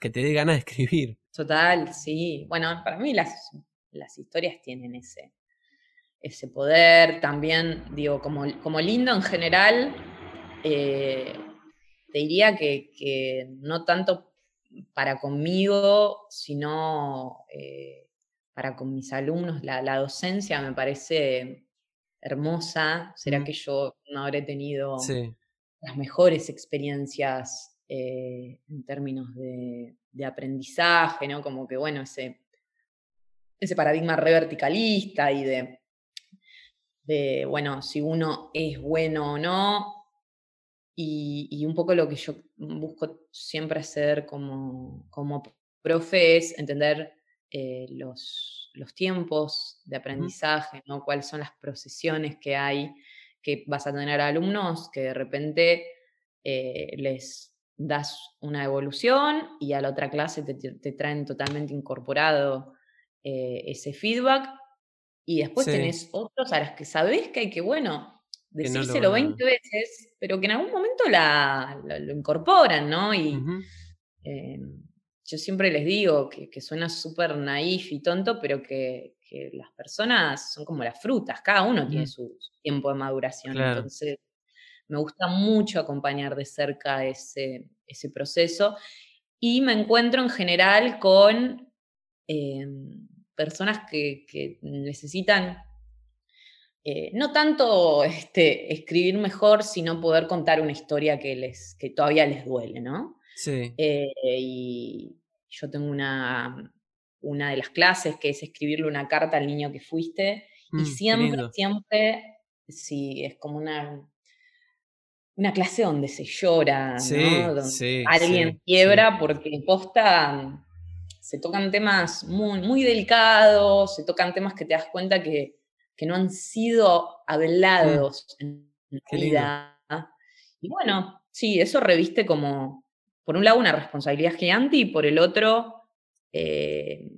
que te dé ganas de escribir. Total, sí. Bueno, para mí las, las historias tienen ese, ese poder. También, digo, como, como lindo en general, eh, te diría que, no tanto para conmigo, sino eh, para con mis alumnos. La, docencia me parece hermosa. ¿Será mm. que yo no habré tenido las mejores experiencias eh, en términos de, aprendizaje, ¿no? Como que, bueno, ese, ese paradigma reverticalista y de, de, bueno, si uno es bueno o no, y, un poco lo que yo busco siempre hacer como, como profe es entender eh, los, los, tiempos de aprendizaje, ¿no? cuáles son las procesiones que hay, que vas a tener alumnos que de repente eh, les das una evolución y a la otra clase te, traen totalmente incorporado eh, ese feedback y después tenés otros a los que sabés que hay que, bueno, decírselo 20 veces, pero que en algún momento la, lo incorporan, ¿no? Y eh, yo siempre les digo que, suena súper naif y tonto, pero que, las personas son como las frutas, cada uno tiene su, tiempo de maduración. Entonces, me gusta mucho acompañar de cerca ese, ese proceso y me encuentro en general con em, personas que, que necesitan eh, no tanto este, escribir mejor, sino poder contar una historia que, les, que todavía les duele, ¿no? Sí. Eh, y yo tengo una, una de las clases que es escribirle una carta al niño que fuiste, y mm, siempre, siempre, sí, es como una, una clase donde se llora, ¿no? Donde alguien quiebra porque posta se tocan temas muy, muy delicados, se tocan temas que te das cuenta que que no han sido mm. hablados en la vida. Y bueno, sí, eso reviste como, por un lado, una responsabilidad gigante y por el otro, eh,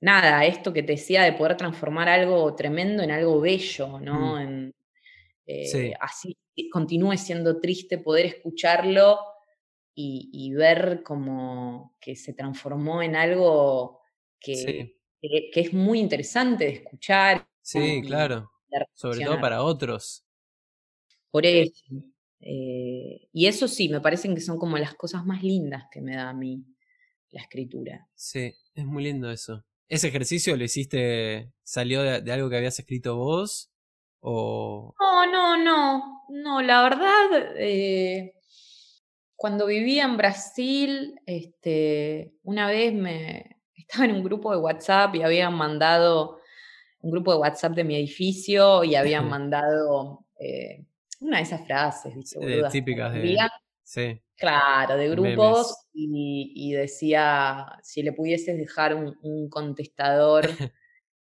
nada, esto que te decía de poder transformar algo tremendo en algo bello, ¿no? Mm. Eh, así continúe siendo triste poder escucharlo y, ver como que se transformó en algo que, que, es muy interesante de escuchar Sí, claro. Sobre todo para otros. Por eso. Eh, y eso sí, me parecen que son como las cosas más lindas que me da a mí la escritura. Sí, es muy lindo eso. ¿Ese ejercicio lo hiciste, salió de, algo que habías escrito vos? O... No, no, no. No, la verdad, eh, cuando vivía en Brasil, este, una vez me estaba en un grupo de WhatsApp y habían mandado un grupo de WhatsApp de mi edificio y habían mandado eh, una de esas frases, ¿viste? típicas de... Sí. Claro, de grupos y, decía, si le pudieses dejar un, contestador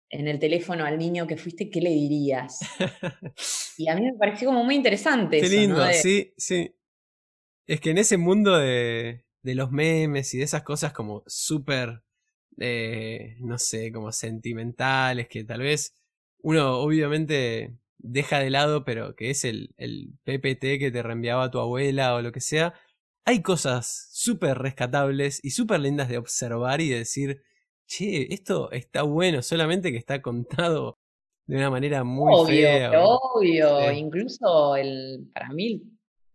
en el teléfono al niño que fuiste, ¿qué le dirías? y a mí me pareció como muy interesante. Qué lindo, sí, sí. Es que en ese mundo de, de los memes y de esas cosas como súper eh, no sé, como sentimentales, que tal vez uno obviamente deja de lado, pero que es el, el PPT que te reenviaba tu abuela o lo que sea. Hay cosas súper rescatables y súper lindas de observar y de decir, che, esto está bueno, solamente que está contado de una manera muy obvio, fea. Obvio, incluso el, para mí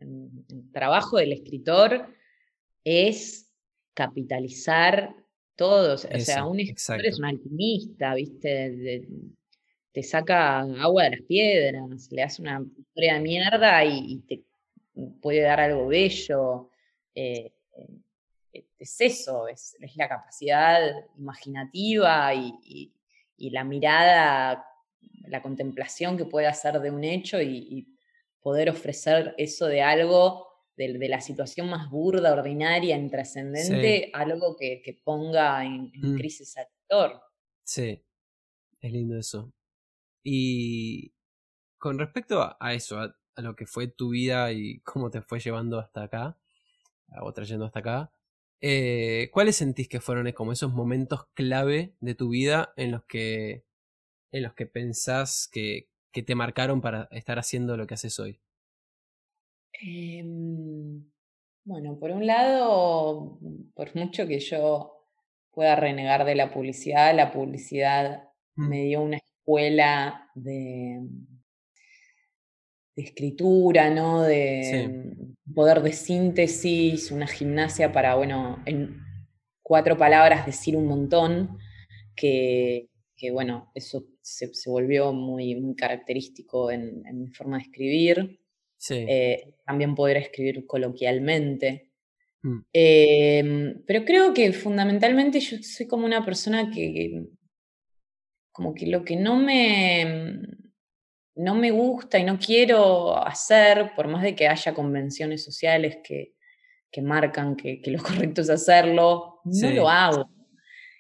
el trabajo del escritor es capitalizar todos. o sea, un escritor es un alquimista, ¿viste? Te saca agua de las piedras, le hace una historia de mierda y, te puede dar algo bello. Eh, eh, es eso, es, la capacidad imaginativa y, la mirada, la contemplación que puede hacer de un hecho y poder ofrecer eso de algo de, la situación más burda, ordinaria, intrascendente, algo que, ponga en, mm. crisis al lector. Sí, es lindo eso. Y con respecto a, eso, a, lo que fue tu vida y cómo te fue llevando hasta acá, o trayendo hasta acá, eh, ¿cuáles sentís que fueron como esos momentos clave de tu vida en los que, en los que pensás que, que te marcaron para estar haciendo lo que haces hoy? Em, bueno, por un lado, por mucho que yo pueda renegar de la publicidad, la publicidad mm. me dio una escuela de, de escritura, ¿no? De poder de síntesis, una gimnasia para, bueno, en cuatro palabras decir un montón, que, bueno, eso se, volvió muy, muy característico en, mi forma de escribir. Eh, también poder escribir coloquialmente. Mm. Em, pero creo que fundamentalmente yo soy como una persona que, como que lo que no me, no me gusta y no quiero hacer, por más de que haya convenciones sociales que, marcan que, lo correcto es hacerlo, no lo hago.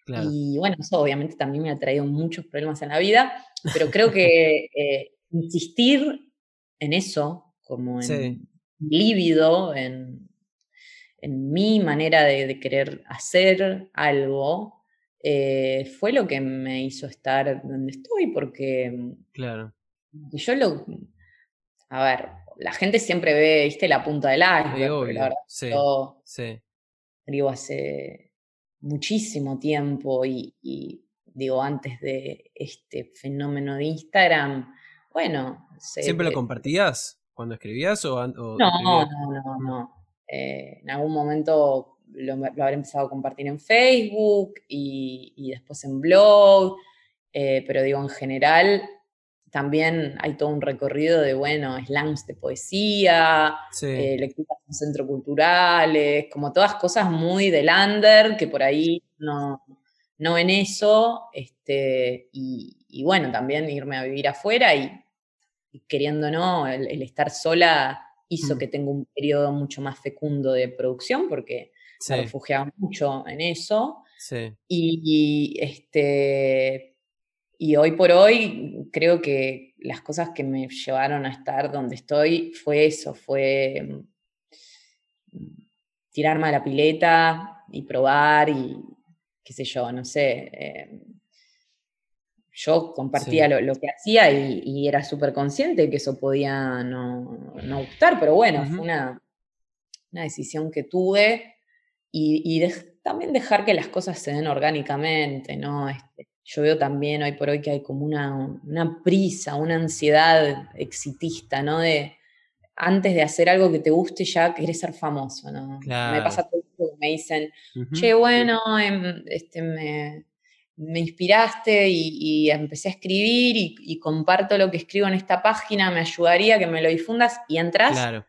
Y bueno, eso obviamente también me ha traído muchos problemas en la vida, pero creo que eh, insistir en eso, como en lívido, en, en mi manera de, querer hacer algo, eh, fue lo que me hizo estar donde estoy, porque claro. yo lo... A ver, la gente siempre ve, viste, la punta del iceberg, la verdad, sí, yo sí. digo, hace muchísimo tiempo y, digo, antes de este fenómeno de Instagram, bueno... ¿Siempre lo compartías cuando escribías o...? no, no, no, no, eh, en algún momento lo, habré empezado a compartir en Facebook y, después en blog, eh, pero digo, en general también hay todo un recorrido de, bueno, slams de poesía, eh, lecturas en centros culturales, como todas cosas muy de lander, que por ahí no, no ven eso, este, y, bueno, también irme a vivir afuera y, queriendo no, el estar sola hizo mm. que tenga un periodo mucho más fecundo de producción porque se refugiaba mucho en eso. Y, este, y hoy por hoy creo que las cosas que me llevaron a estar donde estoy fue eso, fue mm, tirarme a la pileta y probar y qué sé yo, no sé. Eh, yo compartía lo, que hacía y, era súper consciente de que eso podía no, gustar, pero bueno, fue una, decisión que tuve y, también dejar que las cosas se den orgánicamente, ¿no? Este, yo veo también hoy por hoy que hay como una, prisa, una ansiedad exitista, ¿no? De antes de hacer algo que te guste ya querés ser famoso, ¿no? Me pasa todo que me dicen, che, bueno, em, este, me, me inspiraste y, empecé a escribir y, comparto lo que escribo en esta página, me ayudaría que me lo difundas y entras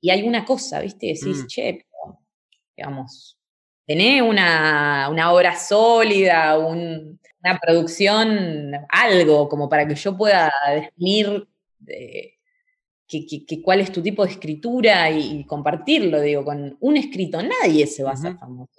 y hay una cosa, ¿viste? Decís, mm. che, digamos, tenés una, obra sólida, una producción, algo como para que yo pueda definir eh, que, cuál es tu tipo de escritura y, compartirlo, digo, con un escrito nadie se va a hacer famoso.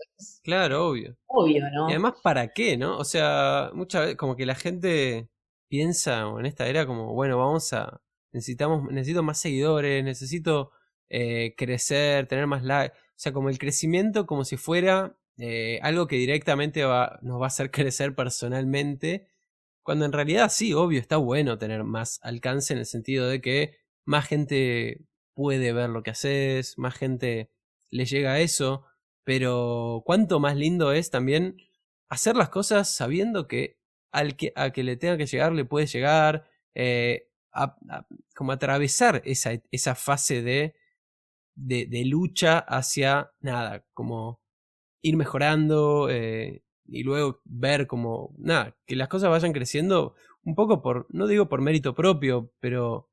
Claro, obvio. Obvio, ¿no? Y además, ¿para qué, no? O sea, muchas veces como que la gente piensa en esta era como, bueno, vamos a, necesitamos, necesito más seguidores, necesito eh, crecer, tener más likes. O sea, como el crecimiento como si fuera eh, algo que directamente va, nos va a hacer crecer personalmente. Cuando en realidad sí, obvio, está bueno tener más alcance en el sentido de que más gente puede ver lo que haces, más gente le llega a eso, pero cuánto más lindo es también hacer las cosas sabiendo que al que, a que le tenga que llegar le puede llegar, eh, como atravesar esa, esa fase de, de, lucha hacia nada, como ir mejorando eh, y luego ver como, nada, que las cosas vayan creciendo un poco por, no digo por mérito propio, pero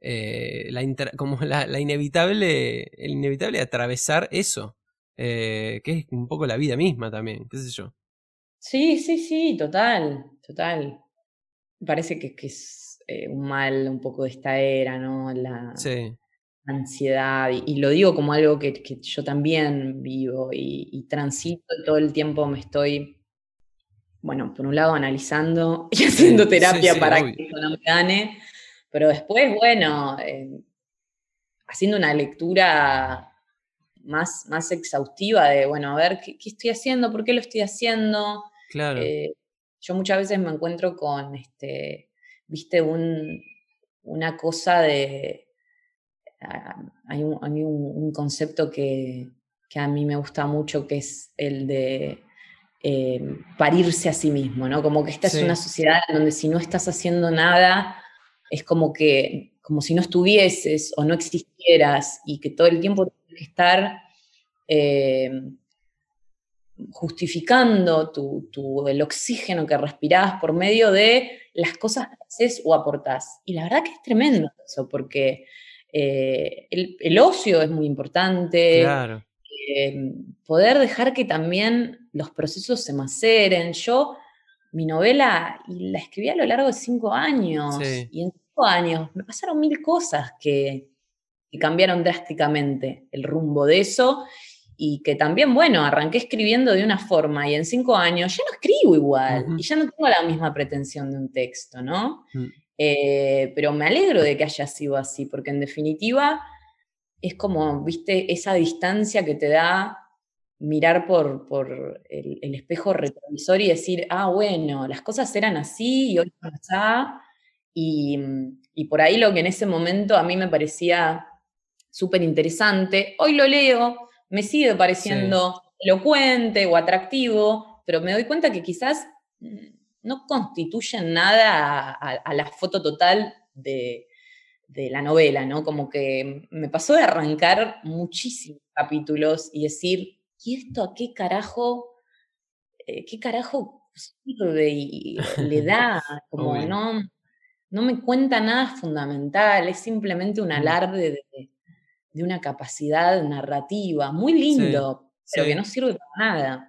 eh, la como la, inevitable, el inevitable atravesar eso, eh, que es un poco la vida misma también, qué sé yo. Sí, sí, sí, total, total. Me parece que, que es un mal un poco de esta era, ¿no? La ansiedad, y, lo digo como algo que, que yo también vivo y, transito todo el tiempo, me estoy bueno, por un lado analizando y haciendo terapia para que eso no me gane, pero después, bueno, eh, haciendo una lectura más, más exhaustiva de, bueno, a ver, ¿qué, estoy haciendo? ¿Por qué lo estoy haciendo? Claro. Eh, yo muchas veces me encuentro con, este, viste, un, una cosa de... Hay un, concepto que, a mí me gusta mucho, que es el de eh, parirse a sí mismo, ¿no? Como que esta es una sociedad donde si no estás haciendo nada, es como que, como si no estuvieses o no existieras y que todo el tiempo tienes que estar eh, justificando tu, el oxígeno que respirás por medio de las cosas que haces o aportás. Y la verdad que es tremendo eso, porque eh, el, ocio es muy importante. Eh, poder dejar que también los procesos se maceren. Yo, mi novela, la escribí a lo largo de cinco años. Y en cinco años me pasaron mil cosas que, que cambiaron drásticamente el rumbo de eso y que también, bueno, arranqué escribiendo de una forma y en cinco años ya no escribo igual y ya no tengo la misma pretensión de un texto, ¿no? Mm. Eh, pero me alegro de que haya sido así, porque en definitiva es como, viste, esa distancia que te da mirar por, por el, espejo retrovisor y decir, ah, bueno, las cosas eran así y hoy así. Y, y por ahí lo que en ese momento a mí me parecía súper interesante, hoy lo leo me sigue pareciendo elocuente o atractivo, pero me doy cuenta que quizás no constituyen nada a, la foto total de, la novela, ¿no? Como que me pasó de arrancar muchísimos capítulos y decir, ¿y esto a qué carajo, eh, qué carajo sirve y le da? Como no, no me cuenta nada fundamental, es simplemente un mm. alarde de, de una capacidad narrativa muy lindo, pero que no sirve para nada.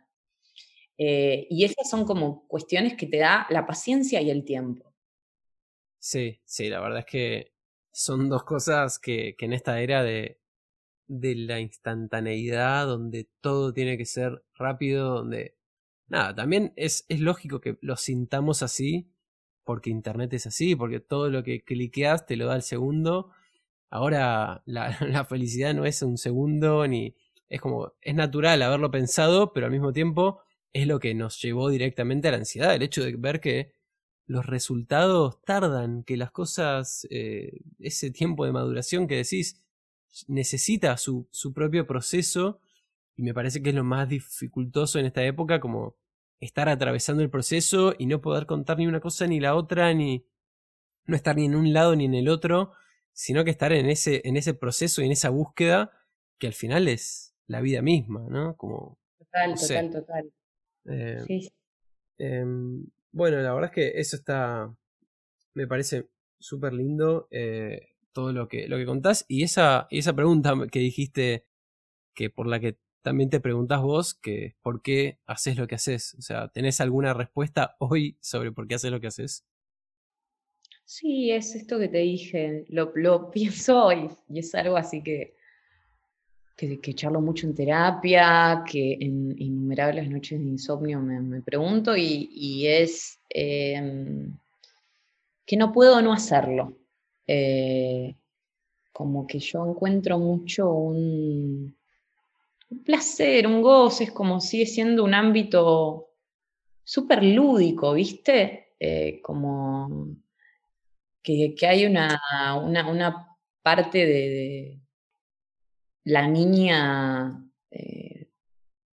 Eh, y esas son como cuestiones que te da la paciencia y el tiempo. Sí, sí, la verdad es que son dos cosas que, que en esta era de, de la instantaneidad, donde todo tiene que ser rápido, donde... Nada, también es, es lógico que lo sintamos así, porque Internet es así, porque todo lo que cliqueas te lo da el segundo Ahora la, felicidad no es un segundo ni... Es como, es natural haberlo pensado, pero al mismo tiempo es lo que nos llevó directamente a la ansiedad, el hecho de ver que los resultados tardan, que las cosas, eh, ese tiempo de maduración que decís, necesita su, su propio proceso y me parece que es lo más dificultoso en esta época, como estar atravesando el proceso y no poder contar ni una cosa ni la otra, ni no estar ni en un lado ni en el otro, sino que estar en ese, en ese proceso y en esa búsqueda que al final es la vida misma, ¿no? Como, total, total, total. Eh, sí. Em, bueno, la verdad es que eso está, me parece súper lindo eh, todo lo que, lo que contás y esa, esa pregunta que dijiste que por la que también te preguntás vos, que por qué haces lo que haces. O sea, ¿tenés alguna respuesta hoy sobre por qué haces lo que haces? Sí, es esto que te dije, lo, lo pienso hoy y es algo así que, que, que, charlo mucho en terapia, que en innumerables noches de insomnio me, pregunto y, es em, que no puedo no hacerlo. Eh, como que yo encuentro mucho un, placer, un goce, es como sigue siendo un ámbito súper lúdico, ¿viste? Eh, como que, hay una, una, parte de, la niña eh,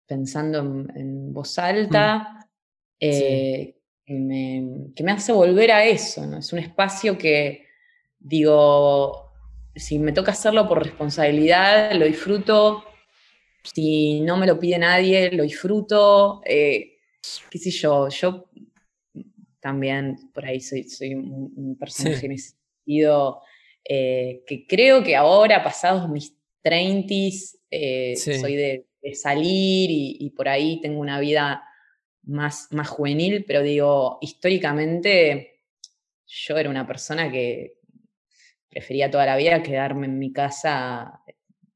pensando en, voz alta, eh, que, me, hace volver a eso, ¿no? Es un espacio que, digo, si me toca hacerlo por responsabilidad, lo disfruto, si no me lo pide nadie, lo disfruto, eh, qué sé yo, yo también por ahí soy, soy un, personaje en ese sentido, eh, que creo que ahora, pasados mis 30 eh, soy de, salir y, por ahí tengo una vida más, más juvenil, pero digo, históricamente yo era una persona que prefería toda la vida quedarme en mi casa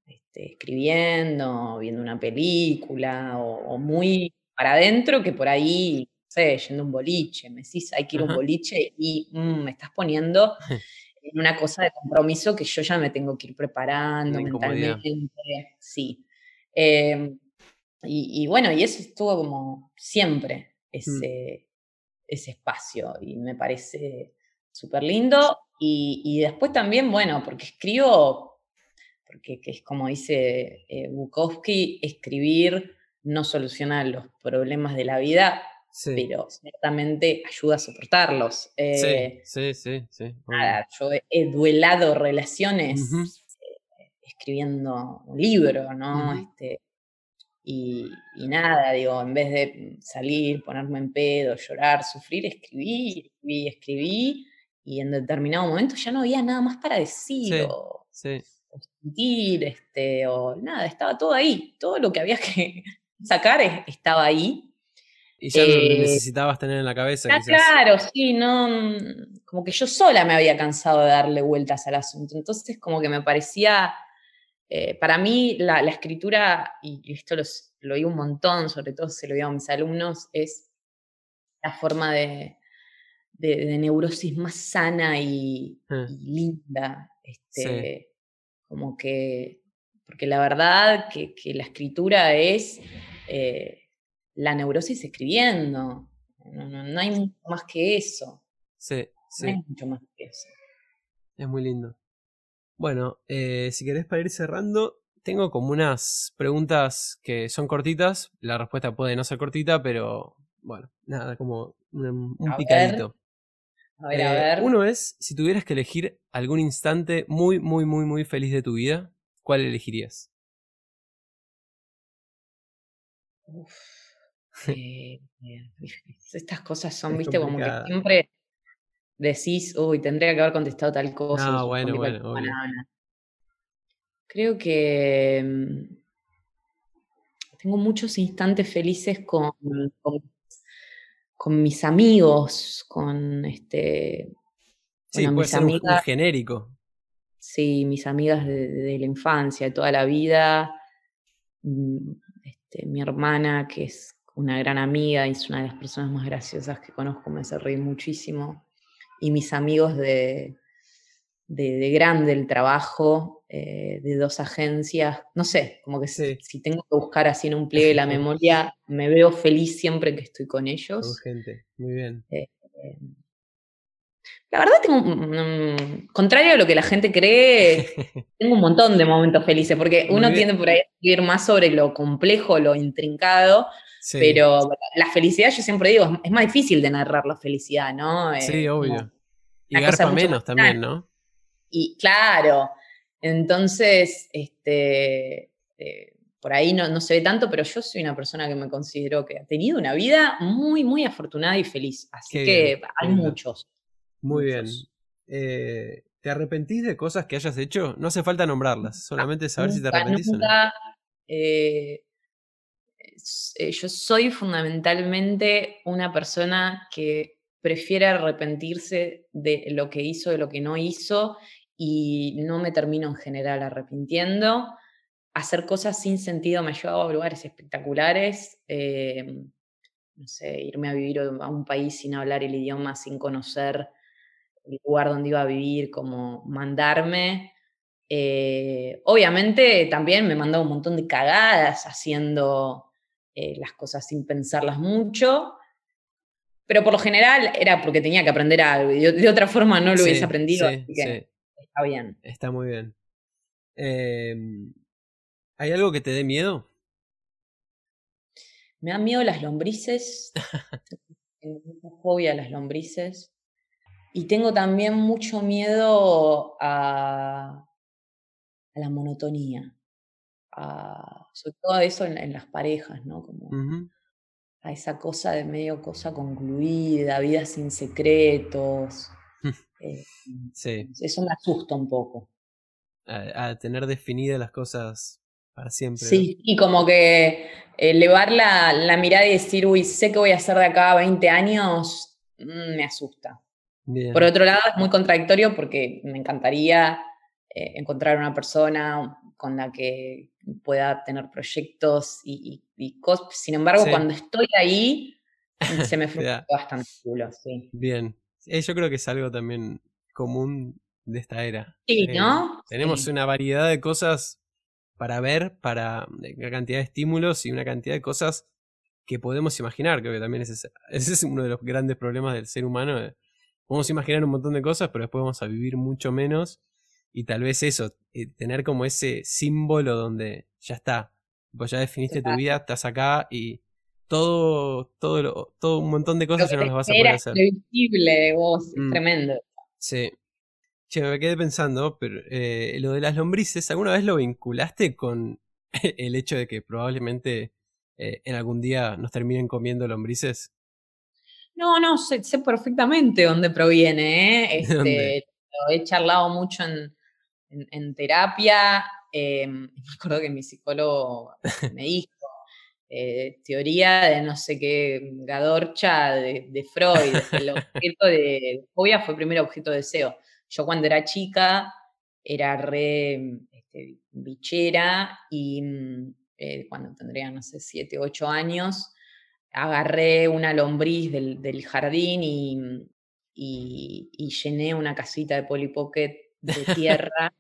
este, escribiendo, viendo una película o, o muy para adentro que por ahí sé, yendo a un boliche, me decís, hay que ir a un boliche y mm, me estás poniendo en una cosa de compromiso que yo ya me tengo que ir preparando mentalmente. Sí. Em, y, bueno, y eso estuvo como siempre, mm. ese, ese espacio, y me parece súper lindo. Y, después también, bueno, porque escribo, porque es como dice eh, Bukowski, escribir no soluciona los problemas de la vida, pero ciertamente ayuda a soportarlos. Eh, sí, sí, sí. yo he duelado relaciones eh, escribiendo un libro, ¿no? este, y, nada, digo, en vez de salir, ponerme en pedo, llorar, sufrir, escribí, escribí, escribí, y en determinado momento ya no había nada más para decir o, sentir, este, o nada, estaba todo ahí, todo lo que había que sacar estaba ahí. Y ya lo eh, necesitabas tener en la cabeza. Ah, claro, sí, no, como que yo sola me había cansado de darle vueltas al asunto. Entonces, como que me parecía, eh, para mí, la, escritura, y esto lo digo un montón, sobre todo se lo digo a mis alumnos, es la forma de, de, neurosis más sana y, ah. linda. Este, Como que, porque la verdad que, que la escritura es eh, la neurosis escribiendo. No, hay mucho más que eso. Sí, sí. No hay mucho más que eso. Es muy lindo. Bueno, eh, si querés para ir cerrando, tengo como unas preguntas que son cortitas. La respuesta puede no ser cortita, pero bueno, nada, como un, picadito. A ver, a ver. Eh, uno es, si tuvieras que elegir algún instante muy, muy, muy, muy feliz de tu vida, ¿cuál elegirías? Eh, estas cosas son, viste, como que siempre decís, uy, tendría que haber contestado tal cosa. No, bueno, bueno, Creo que mm, tengo muchos instantes felices con, con, mis amigos, con este. Sí, puede ser un, genérico. Sí, mis amigas de, de, la infancia, de toda la vida. Mm, este, mi hermana, que es una gran amiga y es una de las personas más graciosas que conozco, me hace reír muchísimo. Y mis amigos de, de, grande el trabajo, eh, de dos agencias, no sé, como que si, tengo que buscar así en un pliegue la memoria, me veo feliz siempre que estoy con ellos. gente, muy bien. Eh, la verdad tengo, contrario a lo que la gente cree, tengo un montón de momentos felices, porque uno tiende por ahí a ir más sobre lo complejo, lo intrincado, pero la felicidad, yo siempre digo, es más difícil de narrar la felicidad, ¿no? Sí, obvio. Y garpa menos también, ¿no? Y claro, entonces, este, eh, por ahí no, no, se ve tanto, pero yo soy una persona que me considero que ha tenido una vida muy, muy afortunada y feliz. Así que hay muchos. Muy bien. Eh, ¿Te arrepentís de cosas que hayas hecho? No hace falta nombrarlas, solamente saber si te arrepentís o no. Eh, eh, yo soy fundamentalmente una persona que prefiere arrepentirse de lo que hizo, de lo que no hizo, y no me termino en general arrepintiendo. Hacer cosas sin sentido me ha llevado a lugares espectaculares. no sé, irme a vivir a un país sin hablar el idioma, sin conocer el lugar donde iba a vivir, como mandarme. Eh, obviamente también me mandaba un montón de cagadas haciendo eh, las cosas sin pensarlas mucho, pero por lo general era porque tenía que aprender algo y de, otra forma no lo hubiese aprendido, así que está bien. Está muy bien. Em, ¿Hay algo que te dé miedo? Me dan miedo las lombrices. Tengo mucha fobia a las lombrices. Y tengo también mucho miedo a, la monotonía, sobre todo eso en, las parejas, ¿no? Como a esa cosa de medio cosa concluida, vida sin secretos. Eh, sí. Eso me asusta un poco. A, tener definidas las cosas para siempre. Sí, y como que elevar la, la, mirada y decir, uy, sé que voy a hacer de acá a 20 años, mm, me asusta. Por otro lado, es muy contradictorio porque me encantaría eh, encontrar una persona con la que pueda tener proyectos y, cosas. Sin embargo, cuando estoy ahí, se me fue bastante culo, sí. Bien. yo creo que es algo también común de esta era. Sí, eh, ¿no? Tenemos una variedad de cosas para ver, para una cantidad de estímulos y una cantidad de cosas que podemos imaginar. Creo que también ese, ese es uno de los grandes problemas del ser humano. Podemos imaginar un montón de cosas, pero después vamos a vivir mucho menos. Y tal vez eso, eh, tener como ese símbolo donde ya está, pues ya definiste tu vida, estás acá y todo, todo, todo un montón de cosas ya no las vas a poder hacer. visible vos, es mm. tremendo. Sí. Che, me quedé pensando, pero eh, lo de las lombrices, ¿alguna vez lo vinculaste con el hecho de que probablemente eh, en algún día nos terminen comiendo lombrices? No, no, sé, perfectamente dónde proviene. ¿eh? Este, Lo he charlado mucho en, en, terapia. Eh, me acuerdo que mi psicólogo me dijo, eh, teoría de no sé qué, Gadorcha de, Freud, el objeto de fobia fue primero objeto de deseo. Yo cuando era chica era re este, bichera y mm, eh, cuando tendría, no sé, siete, ocho años, agarré una lombriz del, jardín y, y, llené una casita de Polly Pocket de tierra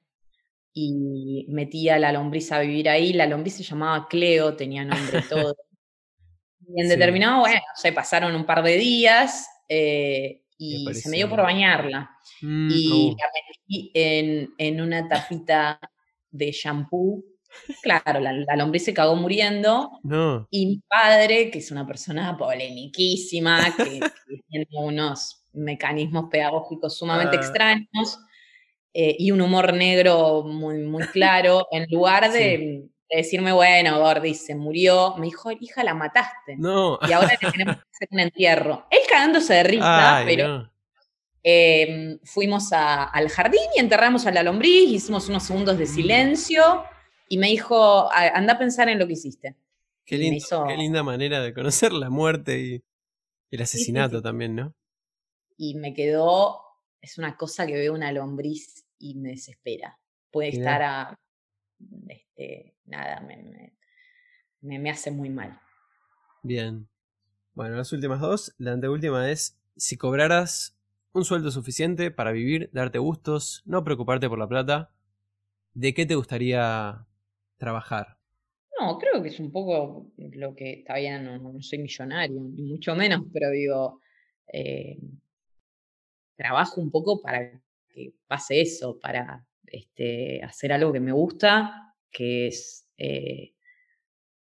y metí a la lombriz a vivir ahí. La lombriz se llamaba Cleo, tenía nombre todo. Y en determinado, bueno, se pasaron un par de días eh, y se me dio por bañarla. Mm, y uh. la metí en, en, una tapita de shampoo. Claro, la, lombriz se cagó muriendo. Y mi padre, que es una persona polemiquísima, que, tiene unos mecanismos pedagógicos sumamente ah. extraños, eh, y un humor negro muy, muy claro, en lugar de, decirme, bueno, Gordy se murió, me dijo, hija, la mataste. No. Y ahora le tenemos que hacer un entierro. Él cagándose de risa, pero em, fuimos al jardín y enterramos a la lombriz, hicimos unos segundos de mm. silencio y me dijo, anda a pensar en lo que hiciste. Qué, qué linda manera de conocer la muerte y el asesinato también, ¿no? Y me quedó es una cosa que veo una lombriz y me desespera. Puede estar a, este, nada, me, me, hace muy mal. Bien. Bueno, las últimas dos. La anteúltima es, si cobraras un sueldo suficiente para vivir, darte gustos, no preocuparte por la plata, ¿de qué te gustaría trabajar? No, creo que es un poco lo que está bien, no, soy millonario, ni mucho menos, pero digo, eh, trabajo un poco para que pase eso, para este, hacer algo que me gusta, que es eh,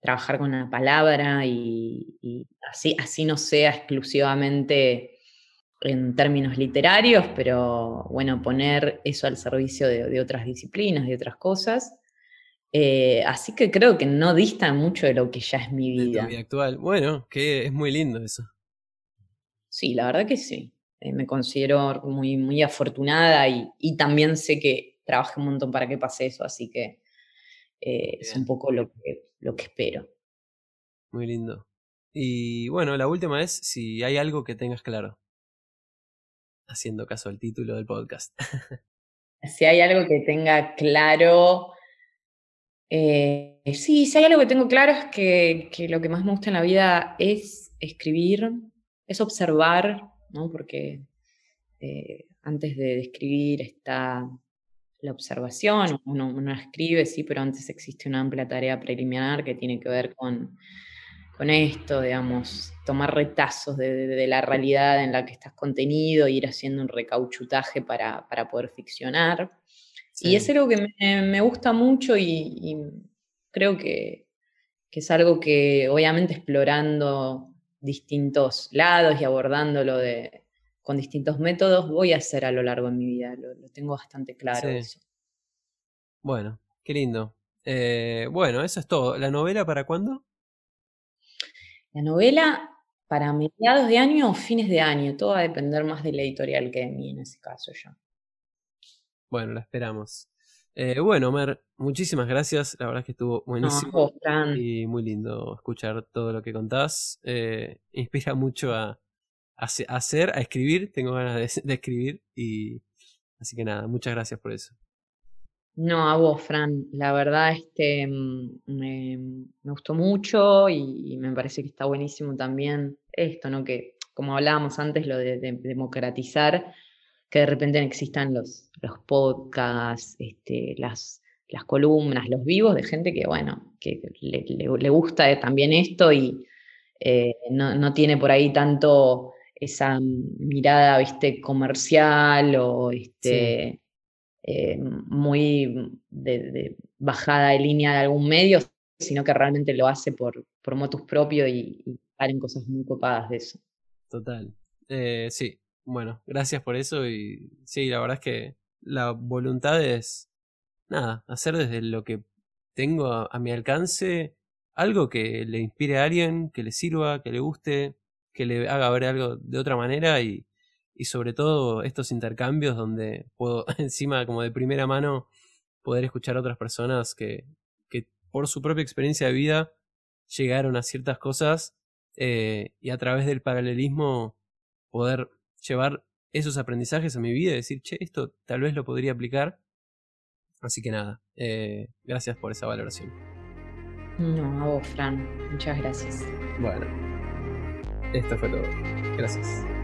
trabajar con la palabra y, así, así no sea exclusivamente en términos literarios, pero bueno, poner eso al servicio de, otras disciplinas, de otras cosas. Eh, así que creo que no dista mucho de lo que ya es mi vida. vida actual. Bueno, que es muy lindo eso. Sí, la verdad que sí. Eh, me considero muy, muy afortunada y, también sé que trabajé un montón para que pase eso, así que eh, es un poco lo que, lo que espero. Muy lindo. Y bueno, la última es si hay algo que tengas claro. Haciendo caso al título del podcast. si hay algo que tenga claro. Eh, sí, si hay algo que tengo claro es que, que, lo que más me gusta en la vida es escribir, es observar, porque eh, antes de escribir está la observación, uno, escribe, sí, pero antes existe una amplia tarea preliminar que tiene que ver con, con esto, digamos, tomar retazos de, la realidad en la que estás contenido, ir haciendo un recauchutaje para, poder ficcionar. Y es algo que me, gusta mucho y, creo que, que, es algo que obviamente explorando distintos lados y abordándolo de, con distintos métodos, voy a hacer a lo largo de mi vida. Lo, tengo bastante claro eso. Bueno, qué lindo. Eh, bueno, eso es todo. ¿La novela para cuándo? La novela para mediados de año o fines de año. Todo va a depender más de la editorial que de mí en ese caso ya. Bueno, la esperamos. Eh, bueno, Mer, muchísimas gracias. La verdad es que estuvo buenísimo. y muy lindo escuchar todo lo que contás. Eh, inspira mucho a, hacer, a escribir. Tengo ganas de, escribir. y Así que nada, muchas gracias por eso. No, a vos, Fran. La verdad, este mm, me, gustó mucho y, me parece que está buenísimo también esto, ¿no? Que como hablábamos antes, lo de democratizar que de repente existan los, los podcasts, este, las, las columnas, los vivos de gente que, bueno, que le, gusta también esto y eh, no, tiene por ahí tanto esa mirada, viste, comercial o este, eh, muy de, bajada de línea de algún medio, sino que realmente lo hace por, por motus propio y, y salen cosas muy copadas de eso. Total. Eh, sí, bueno, gracias por eso y sí, la verdad es que la voluntad es, nada, hacer desde lo que tengo a, mi alcance algo que le inspire a alguien, que le sirva, que le guste, que le haga ver algo de otra manera y, y sobre todo estos intercambios donde puedo encima como de primera mano poder escuchar a otras personas que, que por su propia experiencia de vida llegaron a ciertas cosas eh, y a través del paralelismo poder llevar esos aprendizajes a mi vida y decir, che, esto tal vez lo podría aplicar. Así que nada, eh, gracias por esa valoración. No, a vos, Fran. Muchas gracias. Bueno, esto fue todo. Gracias.